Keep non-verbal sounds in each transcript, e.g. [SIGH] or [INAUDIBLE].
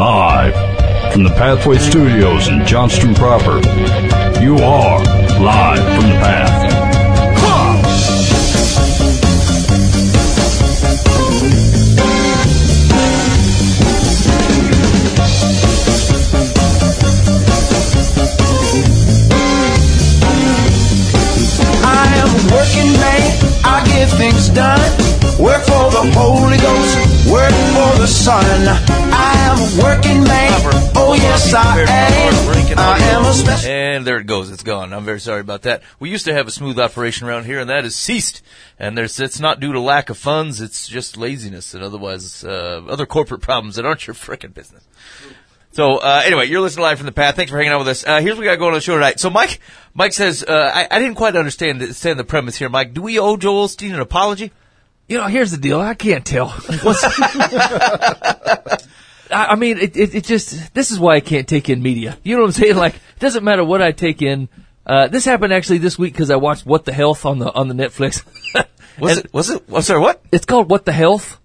Live from the Pathway Studios in Johnston proper. You are live from the path. I am a working man, I get things done. Work for the Holy Ghost, work for the Son. I am a working man, oh yes I am. I am a special. And there it goes. It's gone. I'm very sorry about that. We used to have a smooth operation around here, and that has ceased. And there's it's not due to lack of funds. It's just laziness and otherwise uh, other corporate problems that aren't your frickin' business. So uh, anyway, you're listening live from the path. Thanks for hanging out with us. Uh, here's what we got going on the show tonight. So Mike, Mike says, uh, I, I didn't quite understand understand the premise here, Mike. Do we owe Joel Osteen an apology? You know, here's the deal. I can't tell. [LAUGHS] [LAUGHS] [LAUGHS] I, I mean, it, it, it just, this is why I can't take in media. You know what I'm saying? Like, it doesn't matter what I take in. Uh, this happened actually this week because I watched What the Health on the, on the Netflix. [LAUGHS] Was it? Was it? I'm sorry. What? It's called What the Health.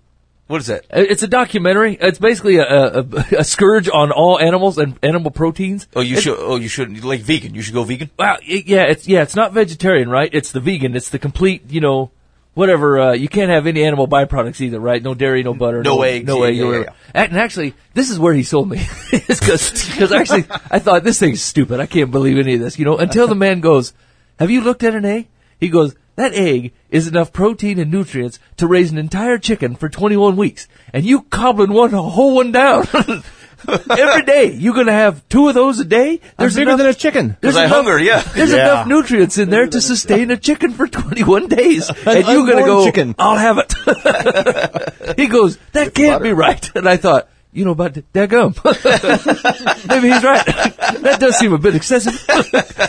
What is that? Uh, It's a documentary. It's basically a, a, a [LAUGHS] scourge on all animals and animal proteins. Oh, you It's- should. Oh, you shouldn't. Like vegan. You should go vegan. Well, it, yeah, it's yeah, it's not vegetarian, right? It's the vegan. It's the complete, you know, whatever. Uh, you can't have any animal byproducts either, right? No dairy, no butter, No eggs, no yeah, egg, yeah, no yeah. And actually, this is where he sold me, [LAUGHS] because actually I thought this thing's stupid. I can't believe any of this, you know. Until the man goes, "Have you looked at an egg?" He goes. That egg is enough protein and nutrients to raise an entire chicken for 21 weeks. And you cobbling one, a whole one down. [LAUGHS] [LAUGHS] Every day, you're gonna have two of those a day? There's bigger enough- than a chicken. there's Because I enough- hunger, yeah. There's Yeah. enough nutrients in there to sustain a chicken for 21 days. [LAUGHS] and you're going to go, chicken. I'll have it. [LAUGHS] he goes, that can't be right. And I thought, you know, but daggum. [LAUGHS] Maybe he's right. that does seem a bit excessive. [LAUGHS]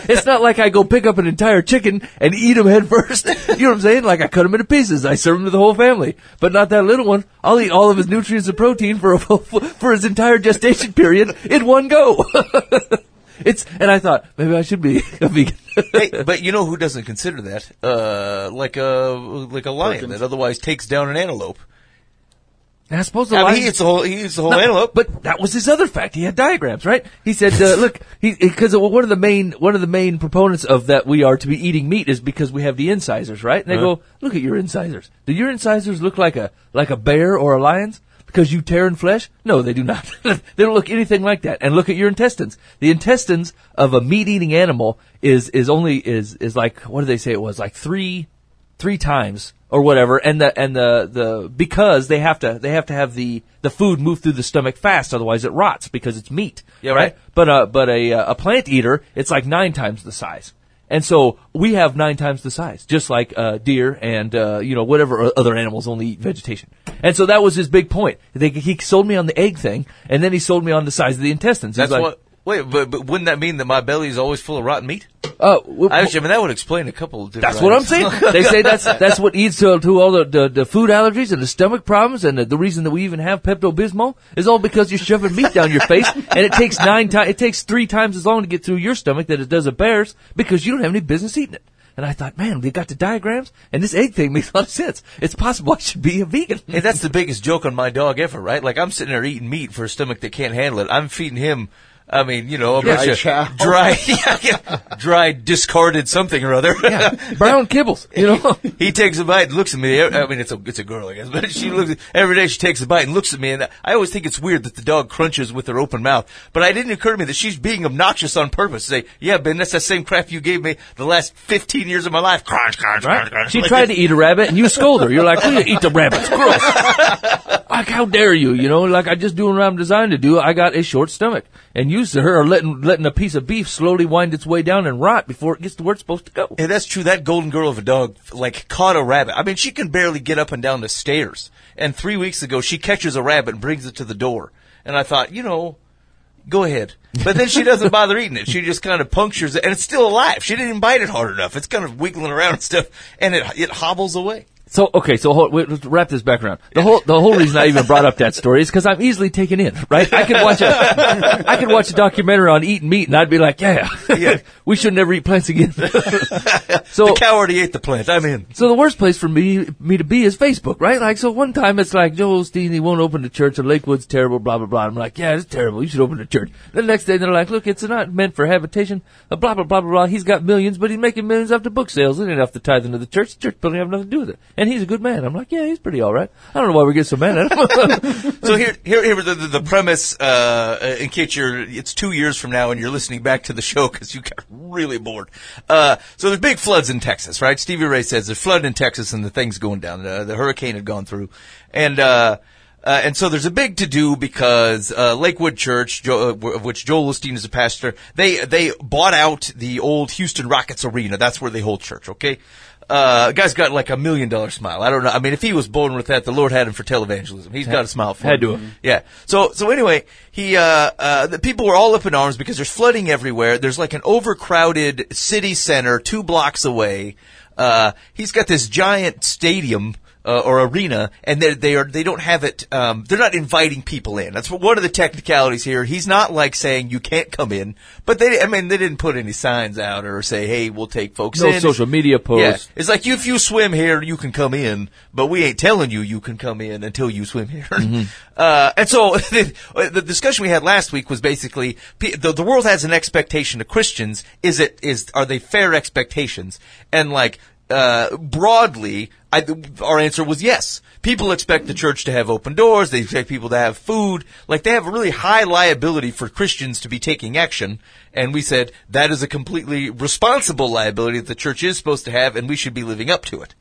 it's not like I go pick up an entire chicken and eat him head first. [LAUGHS] You know what I'm saying? Like I cut him into pieces. I serve him to the whole family. But not that little one. I'll eat all of his nutrients and protein for, for his entire gestation period in one go. It's and I thought maybe I should be a vegan. hey, but you know who doesn't consider that? Uh, like a like a lion that otherwise takes down an antelope. And I suppose the I mean, lion- he eats the whole. He eats the whole No, antelope. But that was his other fact. He had diagrams, right? He said, uh, [LAUGHS] "Look, he because one of the main one of the main proponents of that we are to be eating meat is because we have the incisors, right?" And they Uh-huh. go, "Look at your incisors. Do your incisors look like a like a bear or a lion's?" Because you tear in flesh? No, they do not. [LAUGHS] they don't look anything like that. And look at your intestines. The intestines of a meat-eating animal is is only is is like what do they say it was like three three times or whatever and the and the the because they have to they have to have the the food move through the stomach fast otherwise it rots because it's meat. Yeah, right. but uh but a uh, a plant eater it's like nine times the size. And so we have nine times the size just like uh deer and uh you know whatever other animals only eat vegetation. And so that was his big point. They, he sold me on the egg thing and then he sold me on the size of the intestines. He's That's like, what. Wait, but, but wouldn't that mean that my belly is always full of rotten meat? uh, w- I, mean, that would explain a couple of different. That's what I'm saying. [LAUGHS] they say that's that's what leads to, to all the, the, the food allergies and the stomach problems, and the, the reason that we even have Pepto Bismol is all because you're shoving meat down your face, and it takes nine times, it takes three times as long to get through your stomach that it does a bear's because you don't have any business eating it. And I thought, man, they got the diagrams, and this egg thing makes a lot of sense. It's possible I should be a vegan. Hey, that's the biggest joke on my dog ever, right? Like I'm sitting there eating meat for a stomach that can't handle it. I'm feeding him. I mean, you know, a Dry bunch of chow. dry, [LAUGHS] yeah, yeah, dry, discarded something or other. yeah, Brown [LAUGHS] kibbles, you know. he takes a bite, and looks at me. I mean, it's a it's a girl, I guess, [LAUGHS] but she looks every day. She takes a bite and looks at me, and I always think it's weird that the dog crunches with her open mouth. But it didn't occur to me that she's being obnoxious on purpose. Say, yeah, Ben, that's that same crap you gave me the last fifteen years of my life. Crunch, crunch, crunch, crunch. She Like tried this. to eat a rabbit, and you scold her. You're like, "Will you eat the rabbit? Gross." like, how dare you? You know, like I just doing what I'm designed to do. I got a short stomach, and you, sir, are letting letting a piece of beef slowly wind its way down and rot before it gets to where it's supposed to go. Yeah, that's true. That golden girl of a dog, like, caught a rabbit. I mean, she can barely get up and down the stairs. And three weeks ago, she catches a rabbit and brings it to the door. And I thought, you know, go ahead. But then she doesn't [LAUGHS] bother eating it. She just kind of punctures it, and it's still alive. She didn't even bite it hard enough. It's kind of wiggling around and stuff, and it it hobbles away. So okay, so hold, wait, let's wrap this back around. The whole the whole reason I even brought up that story is because I'm easily taken in. Right? I could watch a I could watch a documentary on eating meat, and I'd be like, yeah, Yeah. [LAUGHS] we should never eat plants again. [LAUGHS] so The cow already ate the plant. I'm in. so the worst place for me me to be is Facebook, right? Like, so one time it's like Joel Osteen, he won't open the church, or Lakewood's terrible, blah blah blah. I'm like, yeah, it's terrible. You should open the church. The next day they're like, look, it's not meant for habitation. uh, Blah blah blah blah blah. He's got millions, but he's making millions off the book sales. It ain't enough to tithe into the church. The church building have nothing to do with it. And he's a good man. I'm like, yeah, he's pretty all right. I don't know why we get so mad at him. [LAUGHS] So here, here, here the, the, the premise. Uh, in case you're, it's two years from now and you're listening back to the show because you got really bored. Uh, so there's big floods in Texas, right? Stevie Ray says there's flood in Texas and the thing's going down. Uh, the hurricane had gone through, and uh, uh, and so there's a big to do because uh, Lakewood Church, jo- uh, of which Joel Osteen is a pastor, they they bought out the old Houston Rockets arena. That's where they hold church. Okay. Uh, guy's got like a million dollar smile. I don't know. I mean, if he was born with that, the Lord had him for televangelism. He's got a smile for Had him. to have. Yeah. So, so anyway, he, uh, uh, the people were all up in arms because there's flooding everywhere. There's like an overcrowded city center two blocks away. Uh, he's got this giant stadium. Uh, or arena, and they they are they don't have it. Um, they're not inviting people in. That's what, one of the technicalities here. He's not like saying you can't come in, but they I mean they didn't put any signs out or say hey we'll take folks no in. social media posts. Yeah, it's like if you swim here, you can come in, but we ain't telling you you can come in until you swim here. [LAUGHS] Uh, and so the, [LAUGHS] the discussion we had last week was basically the, the world has an expectation of Christians. Is it is are they fair expectations? And like uh, broadly, I, our answer was yes. People expect the church to have open doors. They expect people to have food. Like they have a really high liability for Christians to be taking action. And we said that is a completely responsible liability that the church is supposed to have, and we should be living up to it.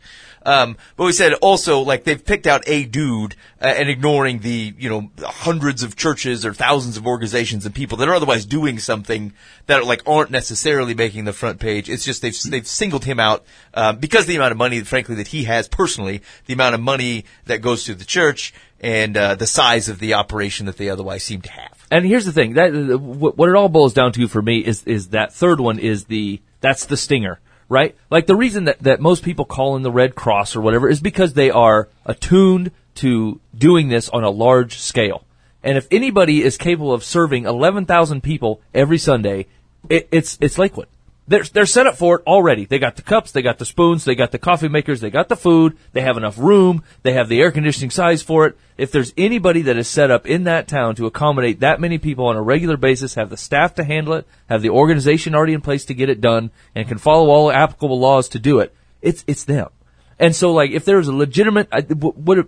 Um, but we said also, like, they've picked out a dude uh, and ignoring the, you know, hundreds of churches or thousands of organizations and people that are otherwise doing something that, like, aren't necessarily making the front page. It's just they've, they've singled him out, um, because the amount of money, frankly, that he has personally, the amount of money that goes to the church, and, uh, the size of the operation that they otherwise seem to have. And here's the thing that uh, what it all boils down to for me is is that third one is the that's the stinger, right? Like the reason that that most people call in the Red Cross or whatever is because they are attuned to doing this on a large scale. And if anybody is capable of serving 11,000 people every Sunday, it, it's it's Lakewood. They're they're set up for it already. They got the cups, they got the spoons, they got the coffee makers, they got the food, they have enough room, they have the air conditioning size for it. If there's anybody that is set up in that town to accommodate that many people on a regular basis, have the staff to handle it, have the organization already in place to get it done, and can follow all applicable laws to do it, it's it's them. And so, like, if there was a legitimate, what it,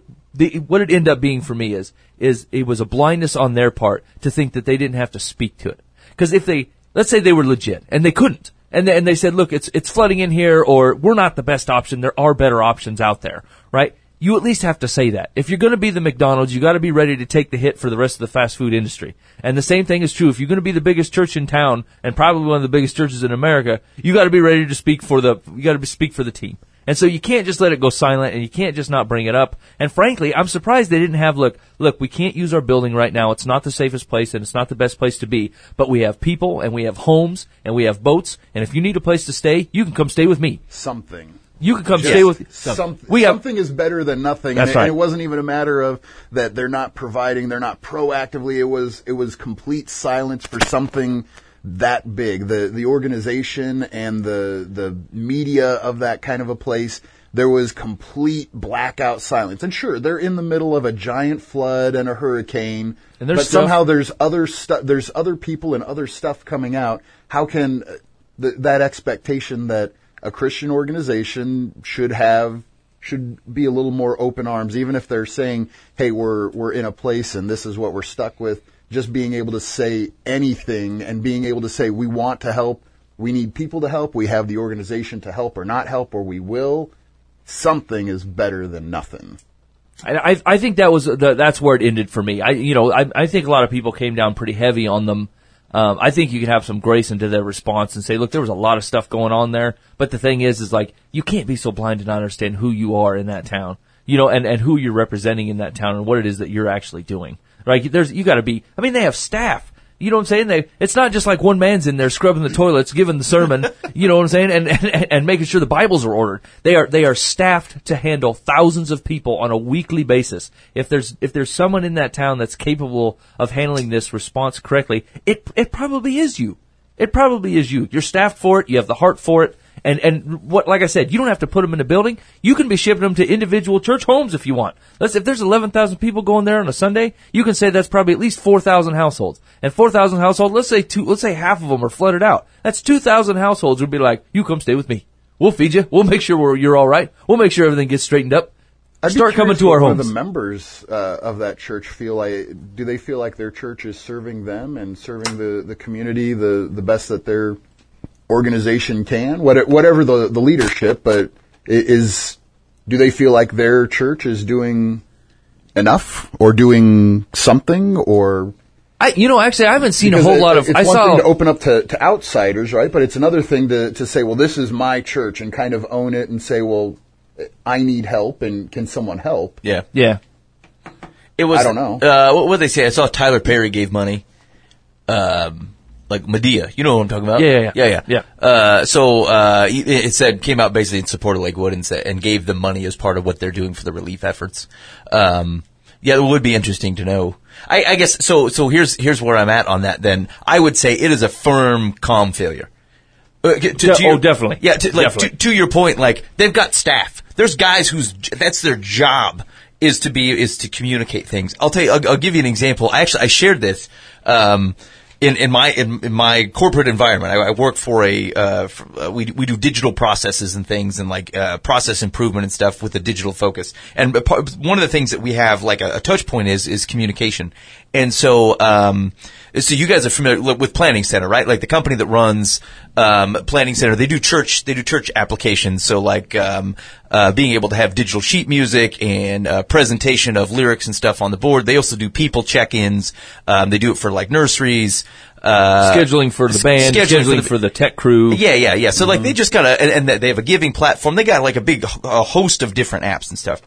what it ended up being for me is, is it was a blindness on their part to think that they didn't have to speak to it. Because if they, let's say they were legit and they couldn't, and they, and they said, look, it's it's flooding in here, or we're not the best option. There are better options out there, right? You at least have to say that. If you're going to be the McDonald's, you got to be ready to take the hit for the rest of the fast food industry. And the same thing is true if you're going to be the biggest church in town and probably one of the biggest churches in America. You got to be ready to speak for the you got to speak for the team. And so you can't just let it go silent and you can't just not bring it up. And frankly, I'm surprised they didn't have, look, look, we can't use our building right now. It's not the safest place and it's not the best place to be, but we have people and we have homes and we have boats. And if you need a place to stay, you can come stay with me. something. You can come Just stay with some, We have, something is better than nothing. That's and, it, right. and it wasn't even a matter of that they're not providing, they're not proactively. It was it was complete silence for something that big. The the organization and the the media of that kind of a place. There was complete blackout silence. And sure, they're in the middle of a giant flood and a hurricane. And there's but stuff- somehow there's other stuff. There's other people and other stuff coming out. How can uh, th- that expectation that a Christian organization should have should be a little more open arms, even if they're saying, "Hey, we're we're in a place and this is what we're stuck with." Just being able to say anything and being able to say, "We want to help. We need people to help. We have the organization to help or not help, or we will." Something is better than nothing. I, I think that was the, that's where it ended for me. I you know I I think a lot of people came down pretty heavy on them. Um, I think you can have some grace into their response and say, look, there was a lot of stuff going on there, but the thing is, is like you can't be so blind to not understand who you are in that town, you know, and and who you're representing in that town and what it is that you're actually doing. Right? There's you got to be. I mean, they have staff You know what I'm saying? They, it's not just like one man's in there scrubbing the toilets, giving the sermon, [LAUGHS] you know what I'm saying, and, and, and making sure the Bibles are ordered. They are, they are staffed to handle thousands of people on a weekly basis. If there's, if there's someone in that town that's capable of handling this response correctly, it, it probably is you. It probably is you. You're staffed for it. You have the heart for it. And, and what, like I said, you don't have to put them in a building. You can be shipping them to individual church homes if you want. Let's, if there's 11,000 people going there on a Sunday, you can say that's probably at least 4,000 households. And 4,000 households, let's say two, let's say half of them are flooded out. That's 2,000 households would be like, you come stay with me. We'll feed you. We'll make sure we're, you're alright. We'll make sure everything gets straightened up. I'd Start coming to our homes. The members uh, of that church feel like. Do they feel like their church is serving them and serving the, the community the, the best that their organization can? Whatever the, the leadership, but is do they feel like their church is doing enough or doing something or I, you know, actually, I haven't seen a whole it- lot of. It's I one saw. thing to open up to, to outsiders, right? But it's another thing to, to say, well, this is my church and kind of own it and say, well, I need help and can someone help? Yeah. yeah. It was. I don't know. Uh, what would they say? I saw Tyler Perry gave money. Um, like Madea, you know what I'm talking about? Yeah, yeah, yeah. yeah, yeah. Uh, so uh, it said came out basically in support of Lakewood and said and gave them money as part of what they're doing for the relief efforts. Um, yeah, it would be interesting to know. I, I guess so. So here's here's where I'm at on that. Then I would say it is a firm calm failure. Uh, to- to De- your- oh, definitely. Yeah, to, like, Definitely. To, to your point, like they've got staff. There's guys whose that's their job is to be is to communicate things. I'll tell you. I'll, I'll give you an example. I actually I shared this. Um, in, in my in, in my corporate environment, I, I work for a uh, for, uh, we we do digital processes and things and like uh, process improvement and stuff with a digital focus. And one of the things that we have like a, a touch point is is communication. And so um, so you guys are familiar with Planning Center, right? Like the company that runs um, Planning Center, they do church they do church applications. So like um, uh, being able to have digital sheet music and uh, presentation of lyrics and stuff on the board. They also do people check-ins. Um, they do it for like nurseries. Uh, scheduling for the band, scheduling, for, the, tech crew. yeah, yeah, yeah. So like they just got a, and, and they have a giving platform. They got like a big a host of different apps and stuff.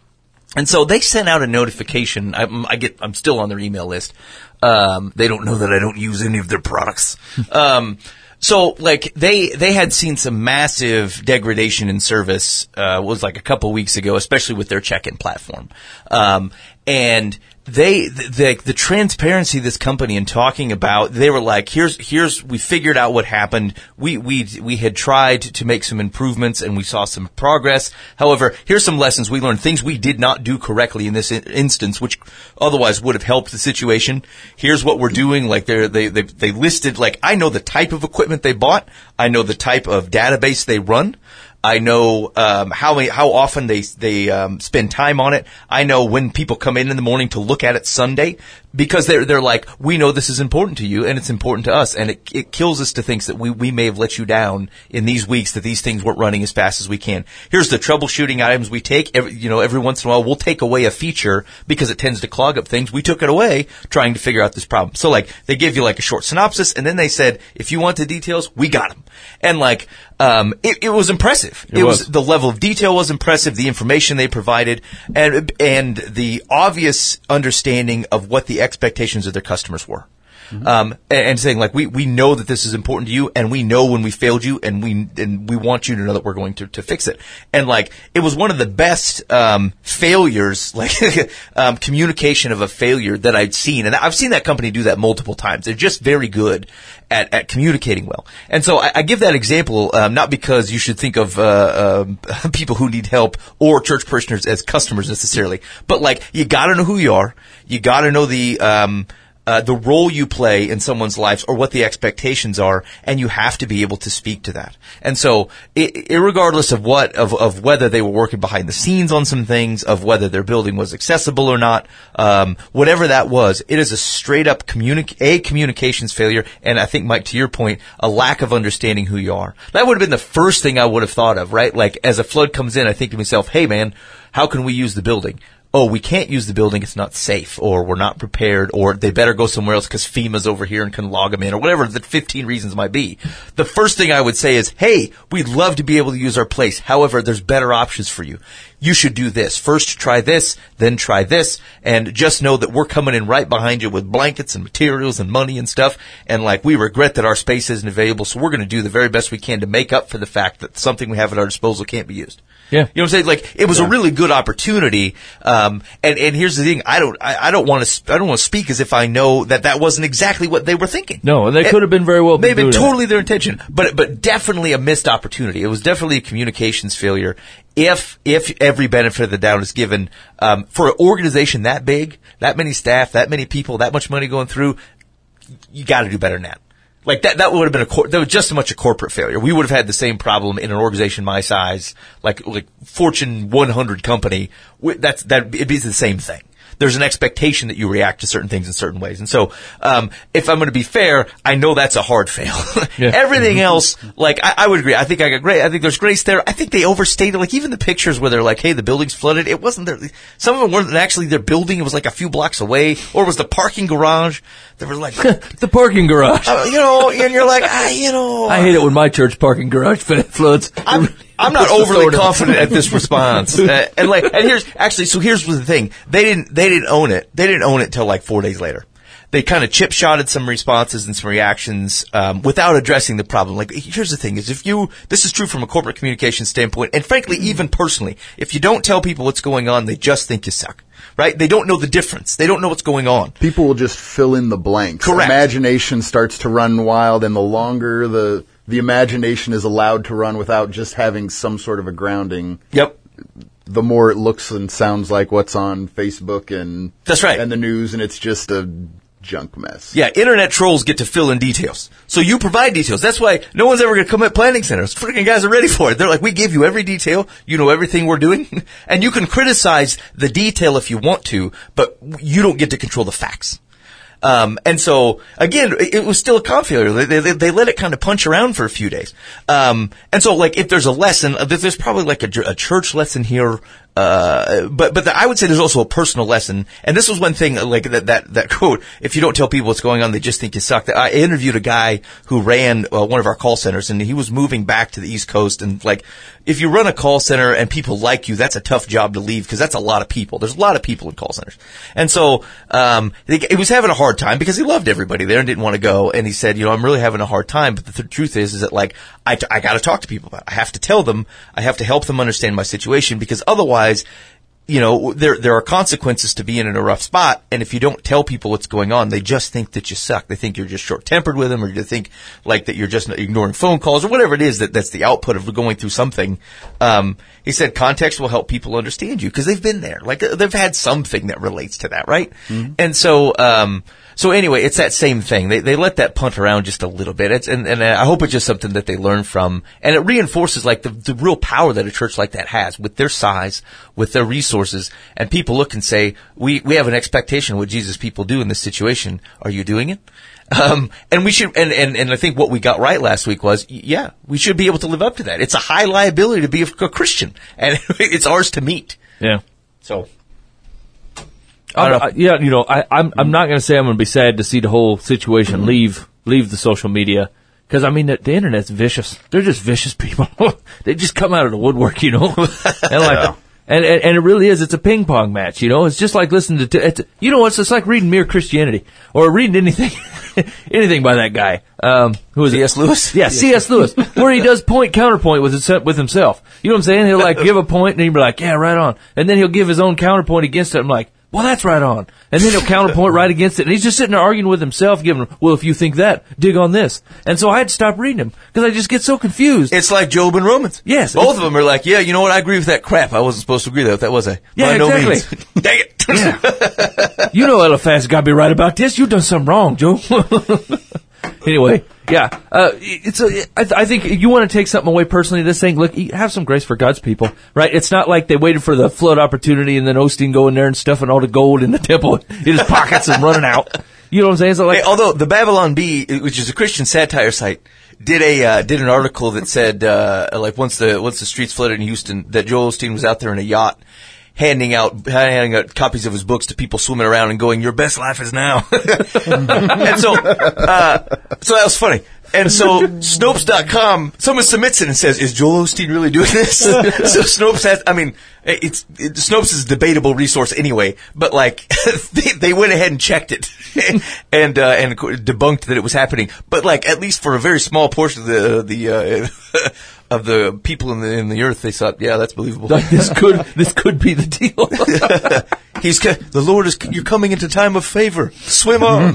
And so they sent out a notification. I, I get, I'm still on their email list. Um, they don't know that I don't use any of their products. [LAUGHS] um, so like they they had seen some massive degradation in service. Uh, was like a couple weeks ago, especially with their check-in platform. Um, and they the, the transparency this company and talking about they were like here's here's we figured out what happened. We we we had tried to make some improvements and we saw some progress. However here's some lessons we learned things we did not do correctly in this in- instance which otherwise would have helped the situation. Here's what we're doing like they they they they listed like I know the type of equipment they bought. I know the type of database they run I know um, how many, how often they they um, spend time on it. I know when people come in in the morning to look at it Sunday because they're they're like, we know this is important to you and it's important to us, and it it kills us to think that we we may have let you down in these weeks that these things weren't running as fast as we can. Here's the troubleshooting items we take. Every, you know, every once in a while we'll take away a feature because it tends to clog up things. We took it away trying to figure out this problem. So like they give you like a short synopsis, and then they said, if you want the details, we got them, and like um, it, it was impressive. It, was. was. the level of detail was impressive. The information they provided, and and the obvious understanding of what the expectations of their customers were. Um, and, and saying like we, we know that this is important to you, and we know when we failed you, and we and we want you to know that we're going to, to fix it. And like it was one of the best um, failures, [LAUGHS] like um, communication of a failure that I'd seen, and I've seen that company do that multiple times. They're just very good at, at communicating well. And so I, I give that example um, not because you should think of uh, um, [LAUGHS] people who need help or church parishioners as customers necessarily, but like you got to know who you are, you got to know the um, uh, the role you play in someone's lives or what the expectations are, and you have to be able to speak to that. And so, i irregardless of what, of, of whether they were working behind the scenes on some things, of whether their building was accessible or not, um, whatever that was, it is a straight up communi- a communications failure, and I think, Mike, to your point, a lack of understanding who you are. That would have been the first thing I would have thought of, right? Like, as a flood comes in, I think to myself, hey man, how can we use the building? Oh, we can't use the building, it's not safe, or we're not prepared, or they better go somewhere else because FEMA's over here and can log them in, or whatever the 15 reasons might be. The first thing I would say is, hey, we'd love to be able to use our place. However, there's better options for you. You should do this. First try this, then try this, and just know that we're coming in right behind you with blankets and materials and money and stuff, and like, we regret that our space isn't available, so we're gonna do the very best we can to make up for the fact that something we have at our disposal can't be used. Yeah. You know what I'm saying? Like it was a really good opportunity. Um, and, and here's the thing. I don't, I, I don't want to, I don't want to speak as if I know that that wasn't exactly what they were thinking. No, and they could have been very well May have been doing that. totally their intention, but, but definitely a missed opportunity. It was definitely a communications failure. If, if every benefit of the doubt is given, um, for an organization that big, that many staff, that many people, that much money going through, you got to do better than that. Like that, that would have been a, cor- that was just as much a corporate failure. We would have had the same problem in an organization my size, like, like Fortune 100 company. That's, that, it'd be the same thing. There's an expectation that you react to certain things in certain ways. And so, um, if I'm going to be fair, I know that's a hard fail. Yeah. [LAUGHS] Everything else, like, I, I would agree. I think I got great. I think there's grace there. I think they overstated, like, even the pictures where they're like, hey, the building's flooded. It wasn't there. Some of them weren't actually their building. It was like a few blocks away, or it was the parking garage. There was like, [LAUGHS] the parking garage. uh, you know, and you're like, ah, you know, I hate it when my church parking garage [LAUGHS] floods. I'm, I'm not overly confident at this response. [LAUGHS] Uh, and like, and here's actually, so here's the thing: they didn't, they didn't own it. They didn't own it till like four days later. They kind of chip shotted some responses and some reactions um, without addressing the problem. Like, here's the thing: is if you, this is true from a corporate communication standpoint, and frankly, even personally, if you don't tell people what's going on, they just think you suck. Right? They don't know the difference. They don't know what's going on. People will just fill in the blanks. Correct. Imagination starts to run wild, and the longer the the imagination is allowed to run without just having some sort of a grounding, Yep. the more it looks and sounds like what's on Facebook and That's right. and the news, and it's just a junk mess. Yeah, internet trolls get to fill in details. So you provide details. That's why no one's ever going to come at Planning Center's. Freaking guys are ready for it. They're like, we give you every detail. You know everything we're doing. [LAUGHS] and you can criticize the detail if you want to, but you don't get to control the facts. Um, and so again, it was still a comp failure. They, they, they let it kind of punch around for a few days. Um, and so like if there's a lesson, uh, there's probably like a church lesson here. Uh, but but the, I would say there's also a personal lesson. And this was one thing like that that that quote: "If you don't tell people what's going on, they just think you suck." I interviewed a guy who ran uh, one of our call centers, and he was moving back to the East Coast. And like, if you run a call center and people like you, that's a tough job to leave because that's a lot of people. There's a lot of people in call centers, and so um, he was having a hard time because he loved everybody there and didn't want to go. And he said, "You know, I'm really having a hard time." But the th- truth is, is that like I, I got to talk to people about. It. I have to tell them. I have to help them understand my situation because otherwise realize you know, there there are consequences to being in a rough spot, and if you don't tell people what's going on, they just think that you suck. They think you're just short tempered with them, or they think like that you're just ignoring phone calls, or whatever it is that that's the output of going through something. Um, he said context will help people understand you because they've been there, like uh, they've had something that relates to that, right? And so. Um, so anyway, it's that same thing. They they let that punt around just a little bit. It's and, and I hope it's just something that they learn from, and it reinforces like the the real power that a church like that has with their size, with their resources, and people look and say, we we have an expectation of what Jesus people do in this situation. Are you doing it? Um, and we should, and, and, and I think what we got right last week was, yeah, we should be able to live up to that. It's a high liability to be a, a Christian, [LAUGHS] and it's ours to meet. Yeah. So, I don't know. I- yeah, you know, I, I'm I'm not going to say I'm going to be sad to see the whole situation leave leave the social media because I mean the, the internet's vicious. They're just vicious people. [LAUGHS] they just come out of the woodwork, you know, [LAUGHS] and like. And, and, and it really is. It's a ping pong match, you know. It's just like listening to, t- it's, you know, it's just like reading Mere Christianity or reading anything, [LAUGHS] anything by that guy. Um, who is? C.S. Lewis? Yeah, C.S. [LAUGHS] Lewis, where he does point counterpoint with his, with himself. You know what I'm saying? He'll like give a point and he'll be like, yeah, right on. And then he'll give his own counterpoint against it. I'm like, well, that's right on. And then he'll counterpoint right against it. And he's just sitting there arguing with himself, giving, well, if you think that, dig on this. And so I had to stop reading him because I just get so confused. It's like Job and Romans. Yes, Both of them are like, yeah, you know what? I agree with that crap. I wasn't supposed to agree with that, was I? Yeah, By no exactly. means. [LAUGHS] Dang it. you know Eliphaz got to be right about this. You've done something wrong, Job. [LAUGHS] anyway, yeah, uh, it's a, I, th- I think you want to take something away personally. This thing, look, have some grace for God's people, right? It's not like they waited for the flood opportunity and then Osteen go in there and stuffing all the gold in the temple [LAUGHS] in his pockets and running out. You know what I'm saying? So like, Hey, although the Babylon Bee, which is a Christian satire site, did a uh, did an article that said uh, like once the once the streets flooded in Houston, that Joel Osteen was out there in a yacht, handing out handing out copies of his books to people swimming around and going, "Your best life is now." [LAUGHS] and so, uh, so that was funny. And so Snopes.com, someone submits it and says, "Is Joel Osteen really doing this?" [LAUGHS] so Snopes has, I mean, it's it, Snopes is a debatable resource anyway, but like [LAUGHS] they, they went ahead and checked it [LAUGHS] and uh, and debunked that it was happening. But like at least for a very small portion of the the uh, of the people in the in the earth, they thought, yeah, that's believable. this could this could be the deal. He's ca- the Lord is you're coming into time of favor. Swim on. [LAUGHS]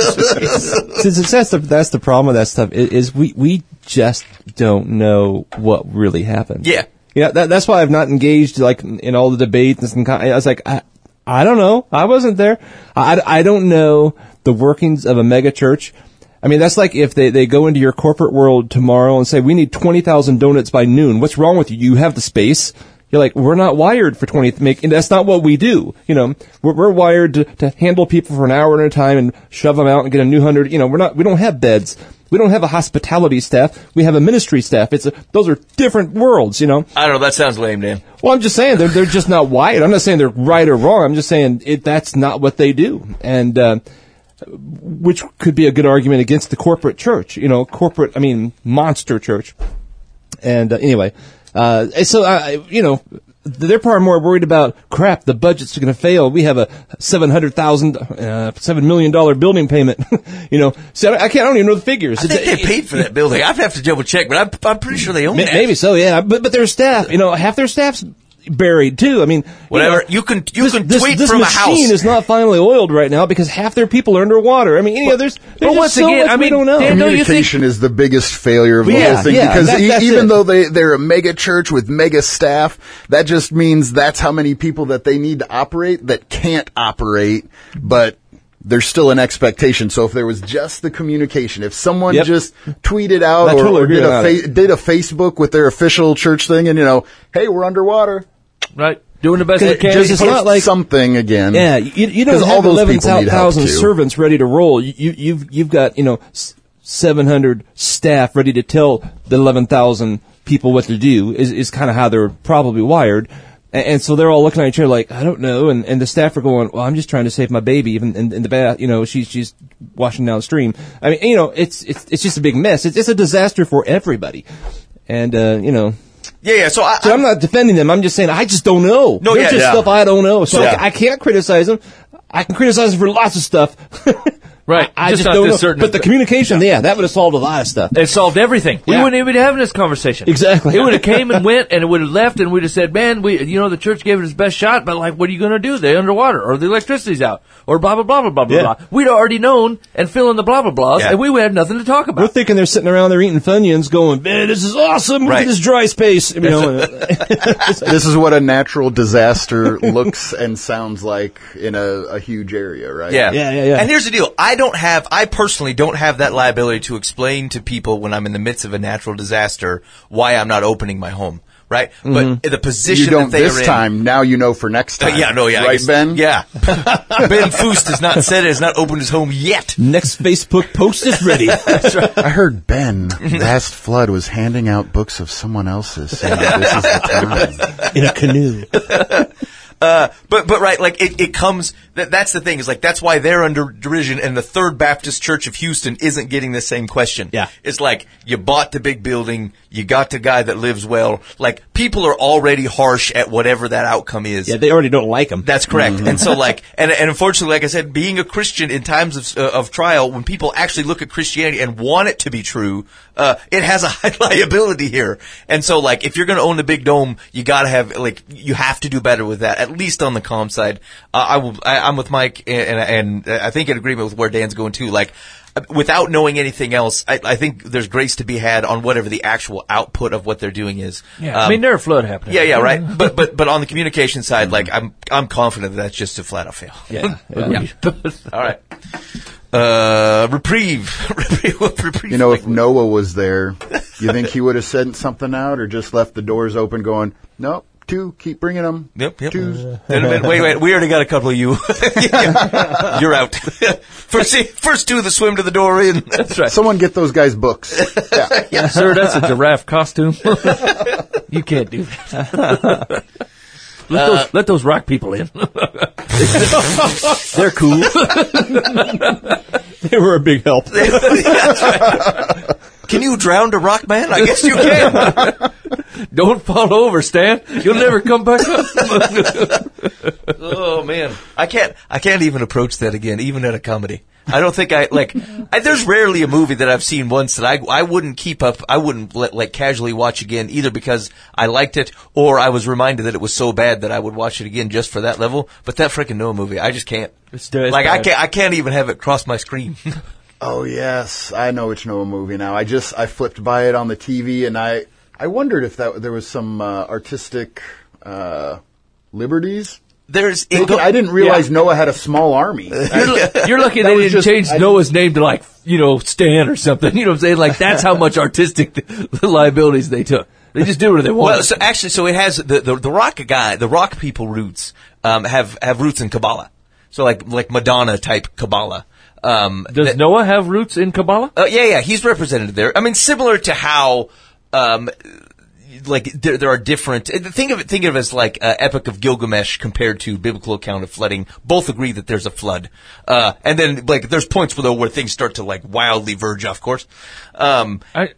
Since that's the that's the problem with that stuff is, is we we just don't know what really happened. yeah. Yeah, that, that's why I've not engaged like in all the debates and con- I was like, I, I don't know. I wasn't there. I, I don't know the workings of a mega church. I mean, that's like if they, they go into your corporate world tomorrow and say, we need 20,000 donuts by noon. What's wrong with you? You have the space. You're like, we're not wired for 20, make, and that's not what we do. You know, we're, we're wired to, to handle people for an hour at a time and shove them out and get a new hundred. You know, we're not, we don't have beds. We don't have a hospitality staff. We have a ministry staff. It's a, those are different worlds, you know. I don't know. That sounds lame, Dan. Well, I'm just saying they're they're just not wired. I'm not saying they're right or wrong. I'm just saying it, that's not what they do, and uh, which could be a good argument against the corporate church. You know, corporate. I mean, monster church. And uh, anyway, uh, so I, you know, they're probably more worried about crap. The budget's going to fail. We have a seven hundred thousand, uh, seven million dollar building payment. [LAUGHS] you know, so I can't. I don't even know the figures. I think they paid for that building. I'd have to double check, but I'm, I'm pretty sure they own Ma- it. Maybe so, yeah. But but their staff, you know, half their staff's buried too. I mean, Whatever. know, You can- you this, can tweet this from a house. This machine house. is not finally oiled right now because half their people are underwater. I mean, you know, there's, there's but once so again, much I we mean, don't know. Dan, don't think- Communication is the biggest failure of the Yeah, whole thing yeah, because that- e- even it. though they they're a mega church with mega staff, that just means that's how many people that they need to operate that can't operate, but there's still an expectation. So if there was just the communication, if someone Yep. just tweeted out I or, totally or did, a fa- did a Facebook with their official church thing, and you know, hey, we're underwater. Right? Doing the best we can. Just- it's not like- something again. Yeah, you, you don't 'Cause all have those eleven people need help, thousand too. servants ready to roll. You, you, you've you've got you know seven hundred staff ready to tell the eleven thousand people what to do. Is is kind of how they're probably wired. And, and so they're all looking at each other like, I don't know. And, and the staff are going, well, I'm just trying to save my baby even in, in the bath. You know, she's, she's washing downstream. I mean, you know, it's, it's, it's just a big mess. It's, it's a disaster for everybody. And, uh, you know, Yeah, yeah. So I, so I'm not defending them. I'm just saying I just don't know. No, There's yeah, just yeah. stuff I don't know. So Yeah. I, I can't criticize them. I can criticize them for lots of stuff. [LAUGHS] Right. I Just just, don't know. certain- but the communication, yeah, that would have solved a lot of stuff. It solved everything. We wouldn't even be having this conversation. Exactly. It would have [LAUGHS] came and went, and it would have left, and we'd have said, "Man, we, you know, the church gave it its best shot, but like, what are you going to do? They're underwater, or the electricity's out, or blah blah blah blah blah blah." Yeah. blah. We'd already known and fill in the blah blah blahs, Yeah. and we would have nothing to talk about. We're thinking they're sitting around there eating Funyuns going, man, this is awesome. Look Right. at this dry space. You know, [LAUGHS] This is what a natural disaster [LAUGHS] looks and sounds like in a, a huge area, right? Yeah. Yeah, yeah, yeah. And here's the deal. I don't have, I personally don't have that liability to explain to people when I'm in the midst of a natural disaster why I'm not opening my home. Right? But the position You don't that they this are in. time. Now you know for next Uh, time. yeah, no, yeah. Right, guess- Ben? Yeah. [LAUGHS] ben Foust has not said it, has not opened his home yet. next Facebook post is ready. [LAUGHS] I heard Ben [LAUGHS] last flood was handing out books of someone else's saying this is the time. in a canoe. Uh, but but right, like it, it comes. That, that's the thing is like that's why they're under derision, and the Third Baptist Church of Houston isn't getting the same question. Yeah. it's like you bought the big building, you got the guy that lives well. Like people are already harsh at whatever that outcome is. Yeah, they already don't like them. That's correct. And so, like, [LAUGHS] and, and unfortunately, like I said, being a Christian in times of, uh, of trial, when people actually look at Christianity and want it to be true, uh, it has a [LAUGHS] high liability here. And so, like, if you're going to own the big dome, you got to have, like, you have to do better with that, at least on the calm side. Uh, I will, I, I'm with Mike, and, and, and I think in agreement with where Dan's going too. Like, without knowing anything else, I, I think there's grace to be had on whatever the actual output of what they're doing is. Yeah, I Um, mean, there are flood happening. yeah, yeah, right. [LAUGHS] But but but on the communication side, like I'm I'm confident that that's just a flat out fail. Yeah. [LAUGHS] [LAUGHS] All right. Uh, reprieve. reprieve. reprieve. You know, if Noah was there, you think he would have sent something out or just left the doors open going, nope, two, keep bringing them. Yep, yep. Twos. Uh, wait, a minute, wait, wait. We already got a couple of you. [LAUGHS] [LAUGHS] You're out. [LAUGHS] first, first two that swim to the door in. That's right. Someone get those guys books. Yeah. Sir, that's a giraffe costume. you can't do that. Let those uh, let those rock people in. They're cool. They were a big help. Can you drown a rock man? I guess you can. [LAUGHS] Don't fall over, Stan. You'll never come back up. [LAUGHS] oh man, I can't. I can't even approach that again, even at a comedy. I don't think I like. I, there's rarely a movie that I've seen once that I I wouldn't keep up. I wouldn't let, like casually watch again, either because I liked it or I was reminded that it was so bad that I would watch it again just for that level. But that freaking Noah movie, I just can't. It's- it's like I can't. I can't even have it cross my screen. [LAUGHS] Oh yes, I know which Noah movie now. I just I flipped by it on the TV and I I wondered if that there was some uh, artistic uh, liberties. There's. It go- I didn't realize Noah had a small army. You're, lu- [LAUGHS] you're lucky they didn't just- change I- Noah's name to like, you know, Stan or something. [LAUGHS] You know what I'm saying? Like that's how much artistic [LAUGHS] liabilities they took. They just did what they wanted. Well, so actually, so it has the, the the rock guy, the rock people roots um, have have roots in Kabbalah. So like like Madonna type Kabbalah. Um, Does that- Noah have roots in Kabbalah? Uh, yeah, yeah, he's represented there. I mean, similar to how, um, like there, there are different. uh, Think of it. Think of it as like uh, Epic of Gilgamesh compared to biblical account of flooding. Both agree that there's a flood, uh, and then like there's points where though where things start to like wildly verge off course. Um, I,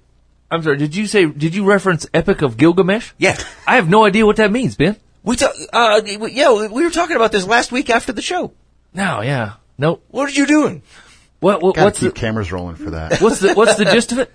I'm sorry. Did you say? Did you reference Epic of Gilgamesh? yeah, I have no idea what that means, Ben. we ta- uh, yeah we were talking about this last week after the show. No, yeah, no. What are you doing? What, what what's keep the cameras rolling for that. [LAUGHS] what's the what's the gist of it?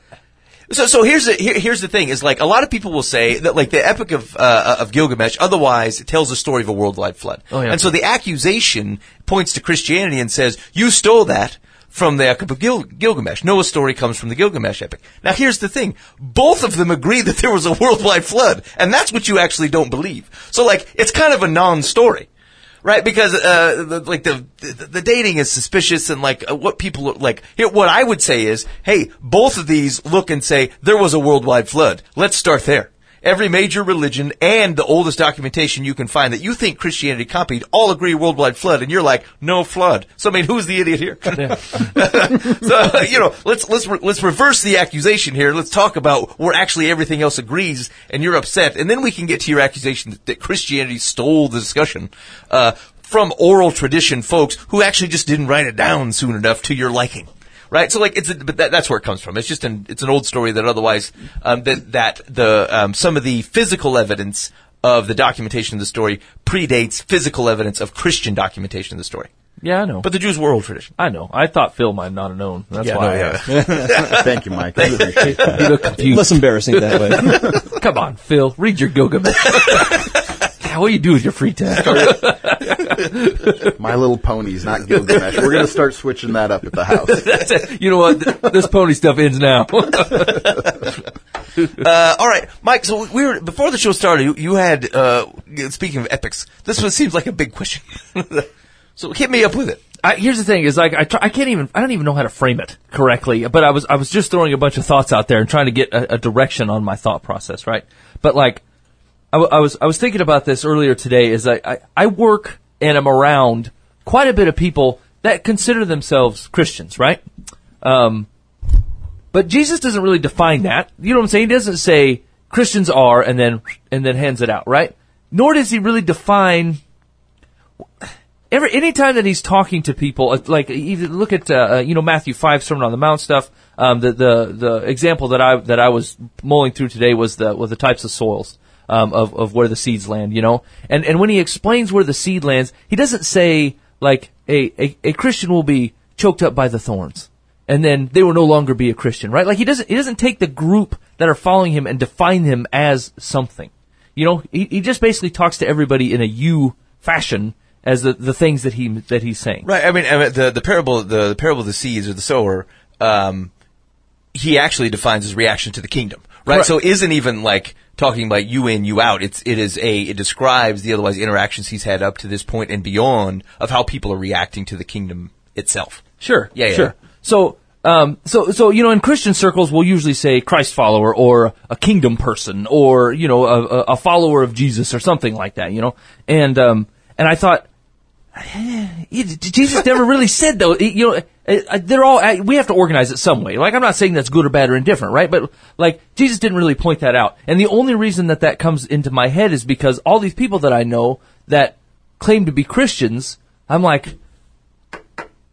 So, so here's the here, here's the thing: is like a lot of people will say that like the Epic of uh, of Gilgamesh, otherwise it tells the story of a worldwide flood. Oh, yeah. And so the accusation points to Christianity and says you stole that from the Epic of Gil- Gilgamesh. Noah's story comes from the Gilgamesh epic. Now here's the thing: both of them agree that there was a worldwide flood, and that's what you actually don't believe. So like it's kind of a non-story. Right, because uh, the, like the, the the dating is suspicious, and like uh, what people are- like here, what I would say is, hey, both of these look and say there was a worldwide flood. Let's start there. Every major religion and the oldest documentation you can find that you think Christianity copied all agree worldwide flood, and you're like, no flood. So I mean, who's the idiot here? [LAUGHS] so you know, let's let's re- let's reverse the accusation here. Let's talk about where actually everything else agrees, and you're upset, and then we can get to your accusation that, that Christianity stole the discussion uh, from oral tradition folks who actually just didn't write it down soon enough to your liking. Right, so like it's a, but that, that's where it comes from. It's just an it's an old story that otherwise um, that that the um, some of the physical evidence of the documentation of the story predates physical evidence of Christian documentation of the story. Yeah, I know. But the Jews were old tradition. I know. I thought Phil might not have known. That's Yeah, why. no, I yeah. asked. [LAUGHS] Thank you, Mike. I appreciate that. [LAUGHS] You look confused. Less embarrassing that way. [LAUGHS] Come on, Phil. Read your Gilgamesh. Yeah, what do you do with your free time? [LAUGHS] My Little Ponies, not Gilgamesh. We're gonna start switching that up at the house. [LAUGHS] you know what? Th- This pony stuff ends now. [LAUGHS] Uh, all right, Mike. So we were before the show started. You, you had uh, speaking of epics. This one seems like a big question. so hit me up with it. I, here's the thing: is like I, try, I can't even I don't even know how to frame it correctly. But I was I was just throwing a bunch of thoughts out there and trying to get a, a direction on my thought process, right? But like I, was I was thinking about this earlier today. Is I, I I work and I'm around quite a bit of people that consider themselves Christians, right? Um, but Jesus doesn't really define that. You know what I'm saying? He doesn't say Christians are and then and then hands it out, right? Nor does he really define every anytime that he's talking to people, uh, like even look at uh, uh, you know Matthew five Sermon on the Mount stuff. Um, the the the example that I that I was mulling through today was the was the types of soils um, of of where the seeds land. You know, and and when he explains where the seed lands, he doesn't say like a a, a Christian will be choked up by the thorns. And then they will no longer be a Christian, right? Like he doesn't, he doesn't take the group that are following him and define them as something. You know, he, he just basically talks to everybody in a you fashion as the, the things that he that he's saying. Right. I mean, I mean the the parable the, the parable of the seeds or the sower. Um, he actually defines his reaction to the kingdom. Right. Correct. So it isn't even like talking about you in you out. It's it is a it describes the otherwise interactions he's had up to this point and beyond of how people are reacting to the kingdom itself. Sure. Yeah, yeah. Sure. So, um, so, so, you know, in Christian circles, we'll usually say Christ follower or a kingdom person or, you know, a, a- follower of Jesus or something like that, you know? And, um, and I thought, [SIGHS] Jesus never really said though. You know, they're all. We have to organize it some way. Like I'm not saying that's good or bad or indifferent, right? But like Jesus didn't really point that out. And the only reason that that comes into my head is because all these people that I know that claim to be Christians, I'm like,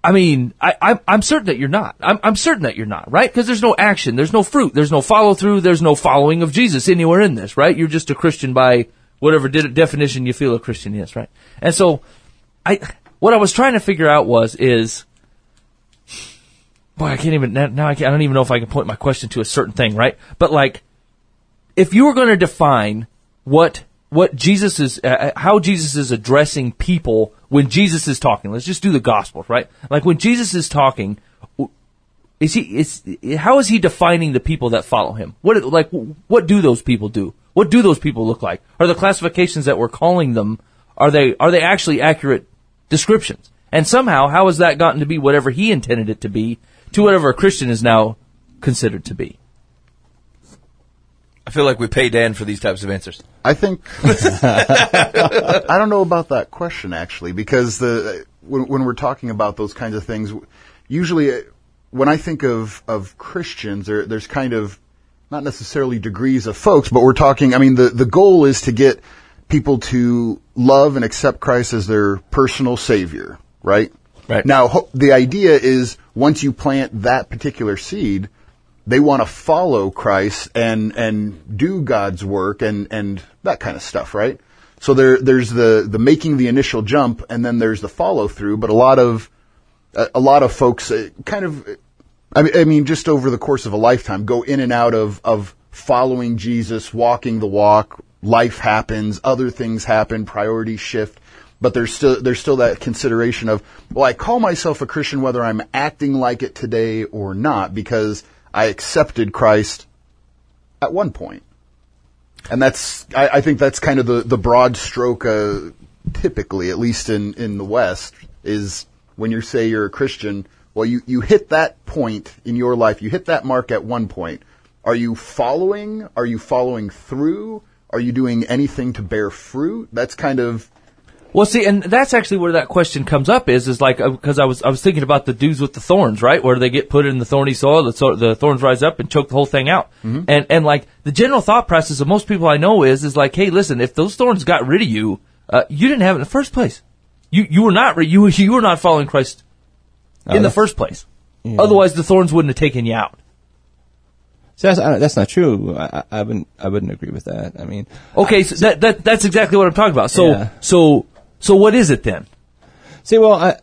I mean, I, I'm, I'm certain that you're not. I'm, I'm certain that you're not, right? Because there's no action, there's no fruit, there's no follow through, there's no following of Jesus anywhere in this, right? You're just a Christian by whatever de- definition you feel a Christian is, right? And so, I, what I was trying to figure out was, is, boy, I can't even, now I, I don't even know if I can point my question to a certain thing, right? But like, if you were going to define what what Jesus is, uh, how Jesus is addressing people when Jesus is talking, let's just do the Gospels, right? Like when Jesus is talking, is he is how is he defining the people that follow him? What like what do those people do? What do those people look like? Are the classifications that we're calling them are they are they actually accurate descriptions? And somehow, how has that gotten to be whatever he intended it to be to whatever a Christian is now considered to be? I feel like we pay Dan for these types of answers. I think [LAUGHS] I don't know about that question actually because the when, when we're talking about those kinds of things, usually uh, when I think of of Christians, there, there's kind of not necessarily degrees of folks, but we're talking. I mean, the the goal is to get people to love and accept Christ as their personal savior, right? Right. Now, the idea is once you plant that particular seed, they want to follow Christ and and do God's work and and that kind of stuff, right? So there there's the the making the initial jump and then there's the follow through, but a lot of a, a lot of folks uh, kind of I mean, I mean just over the course of a lifetime go in and out of of following Jesus, walking the walk, life happens, other things happen, priorities shift. But there's still there's still that consideration of well, I call myself a Christian whether I'm acting like it today or not because I accepted Christ at one point, and that's I, I think that's kind of the the broad stroke. Uh, typically, at least in in the West, is when you say you're a Christian. Well, you you hit that point in your life. You hit that mark at one point. Are you following? Are you following through? Are you doing anything to bear fruit? That's kind of Well, see, and that's actually where that question comes up is, is like, because I was, I was thinking about the dudes with the thorns, right? Where they get put in the thorny soil, the, so, the thorns rise up and choke the whole thing out. And, and like, the general thought process of most people I know is, is like, hey, listen, if those thorns got rid of you, uh, you didn't have it in the first place. You, you were not, you, you were not following Christ in the first place. Otherwise, the thorns wouldn't have taken you out. See, that's, I- that's not true. I, I I wouldn't. I wouldn't agree with that. I mean, Okay, so that, that, that's exactly what I'm talking about. So, Yeah. so, so what is it then? see, well, I,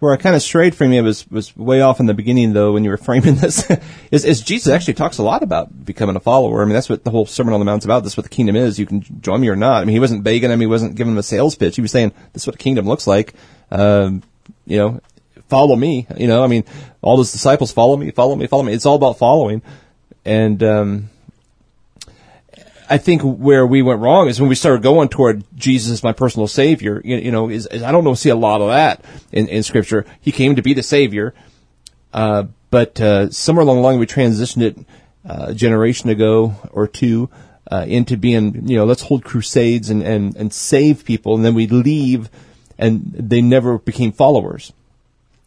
where I kind of strayed from you was was way off in the beginning, though, when you were [LAUGHS] framing this. is, is Jesus actually talks a lot about becoming a follower. I mean, that's what the whole Sermon on the Mount's about. That's what the kingdom is. You can join me or not. I mean, he wasn't begging him. He wasn't giving him a sales pitch. He was saying, "This is what the kingdom looks like." Um, you know, follow me. You know, I mean, all those disciples follow me, follow me, follow me. It's all about following, and. um I think where we went wrong is when we started going toward Jesus as my personal savior. You, you know, is, is I don't know see a lot of that in, in scripture. He came to be the savior, uh, but uh, somewhere along the line we transitioned it uh, a generation ago or two uh, into being you know let's hold crusades and, and and save people, and then we leave, and they never became followers.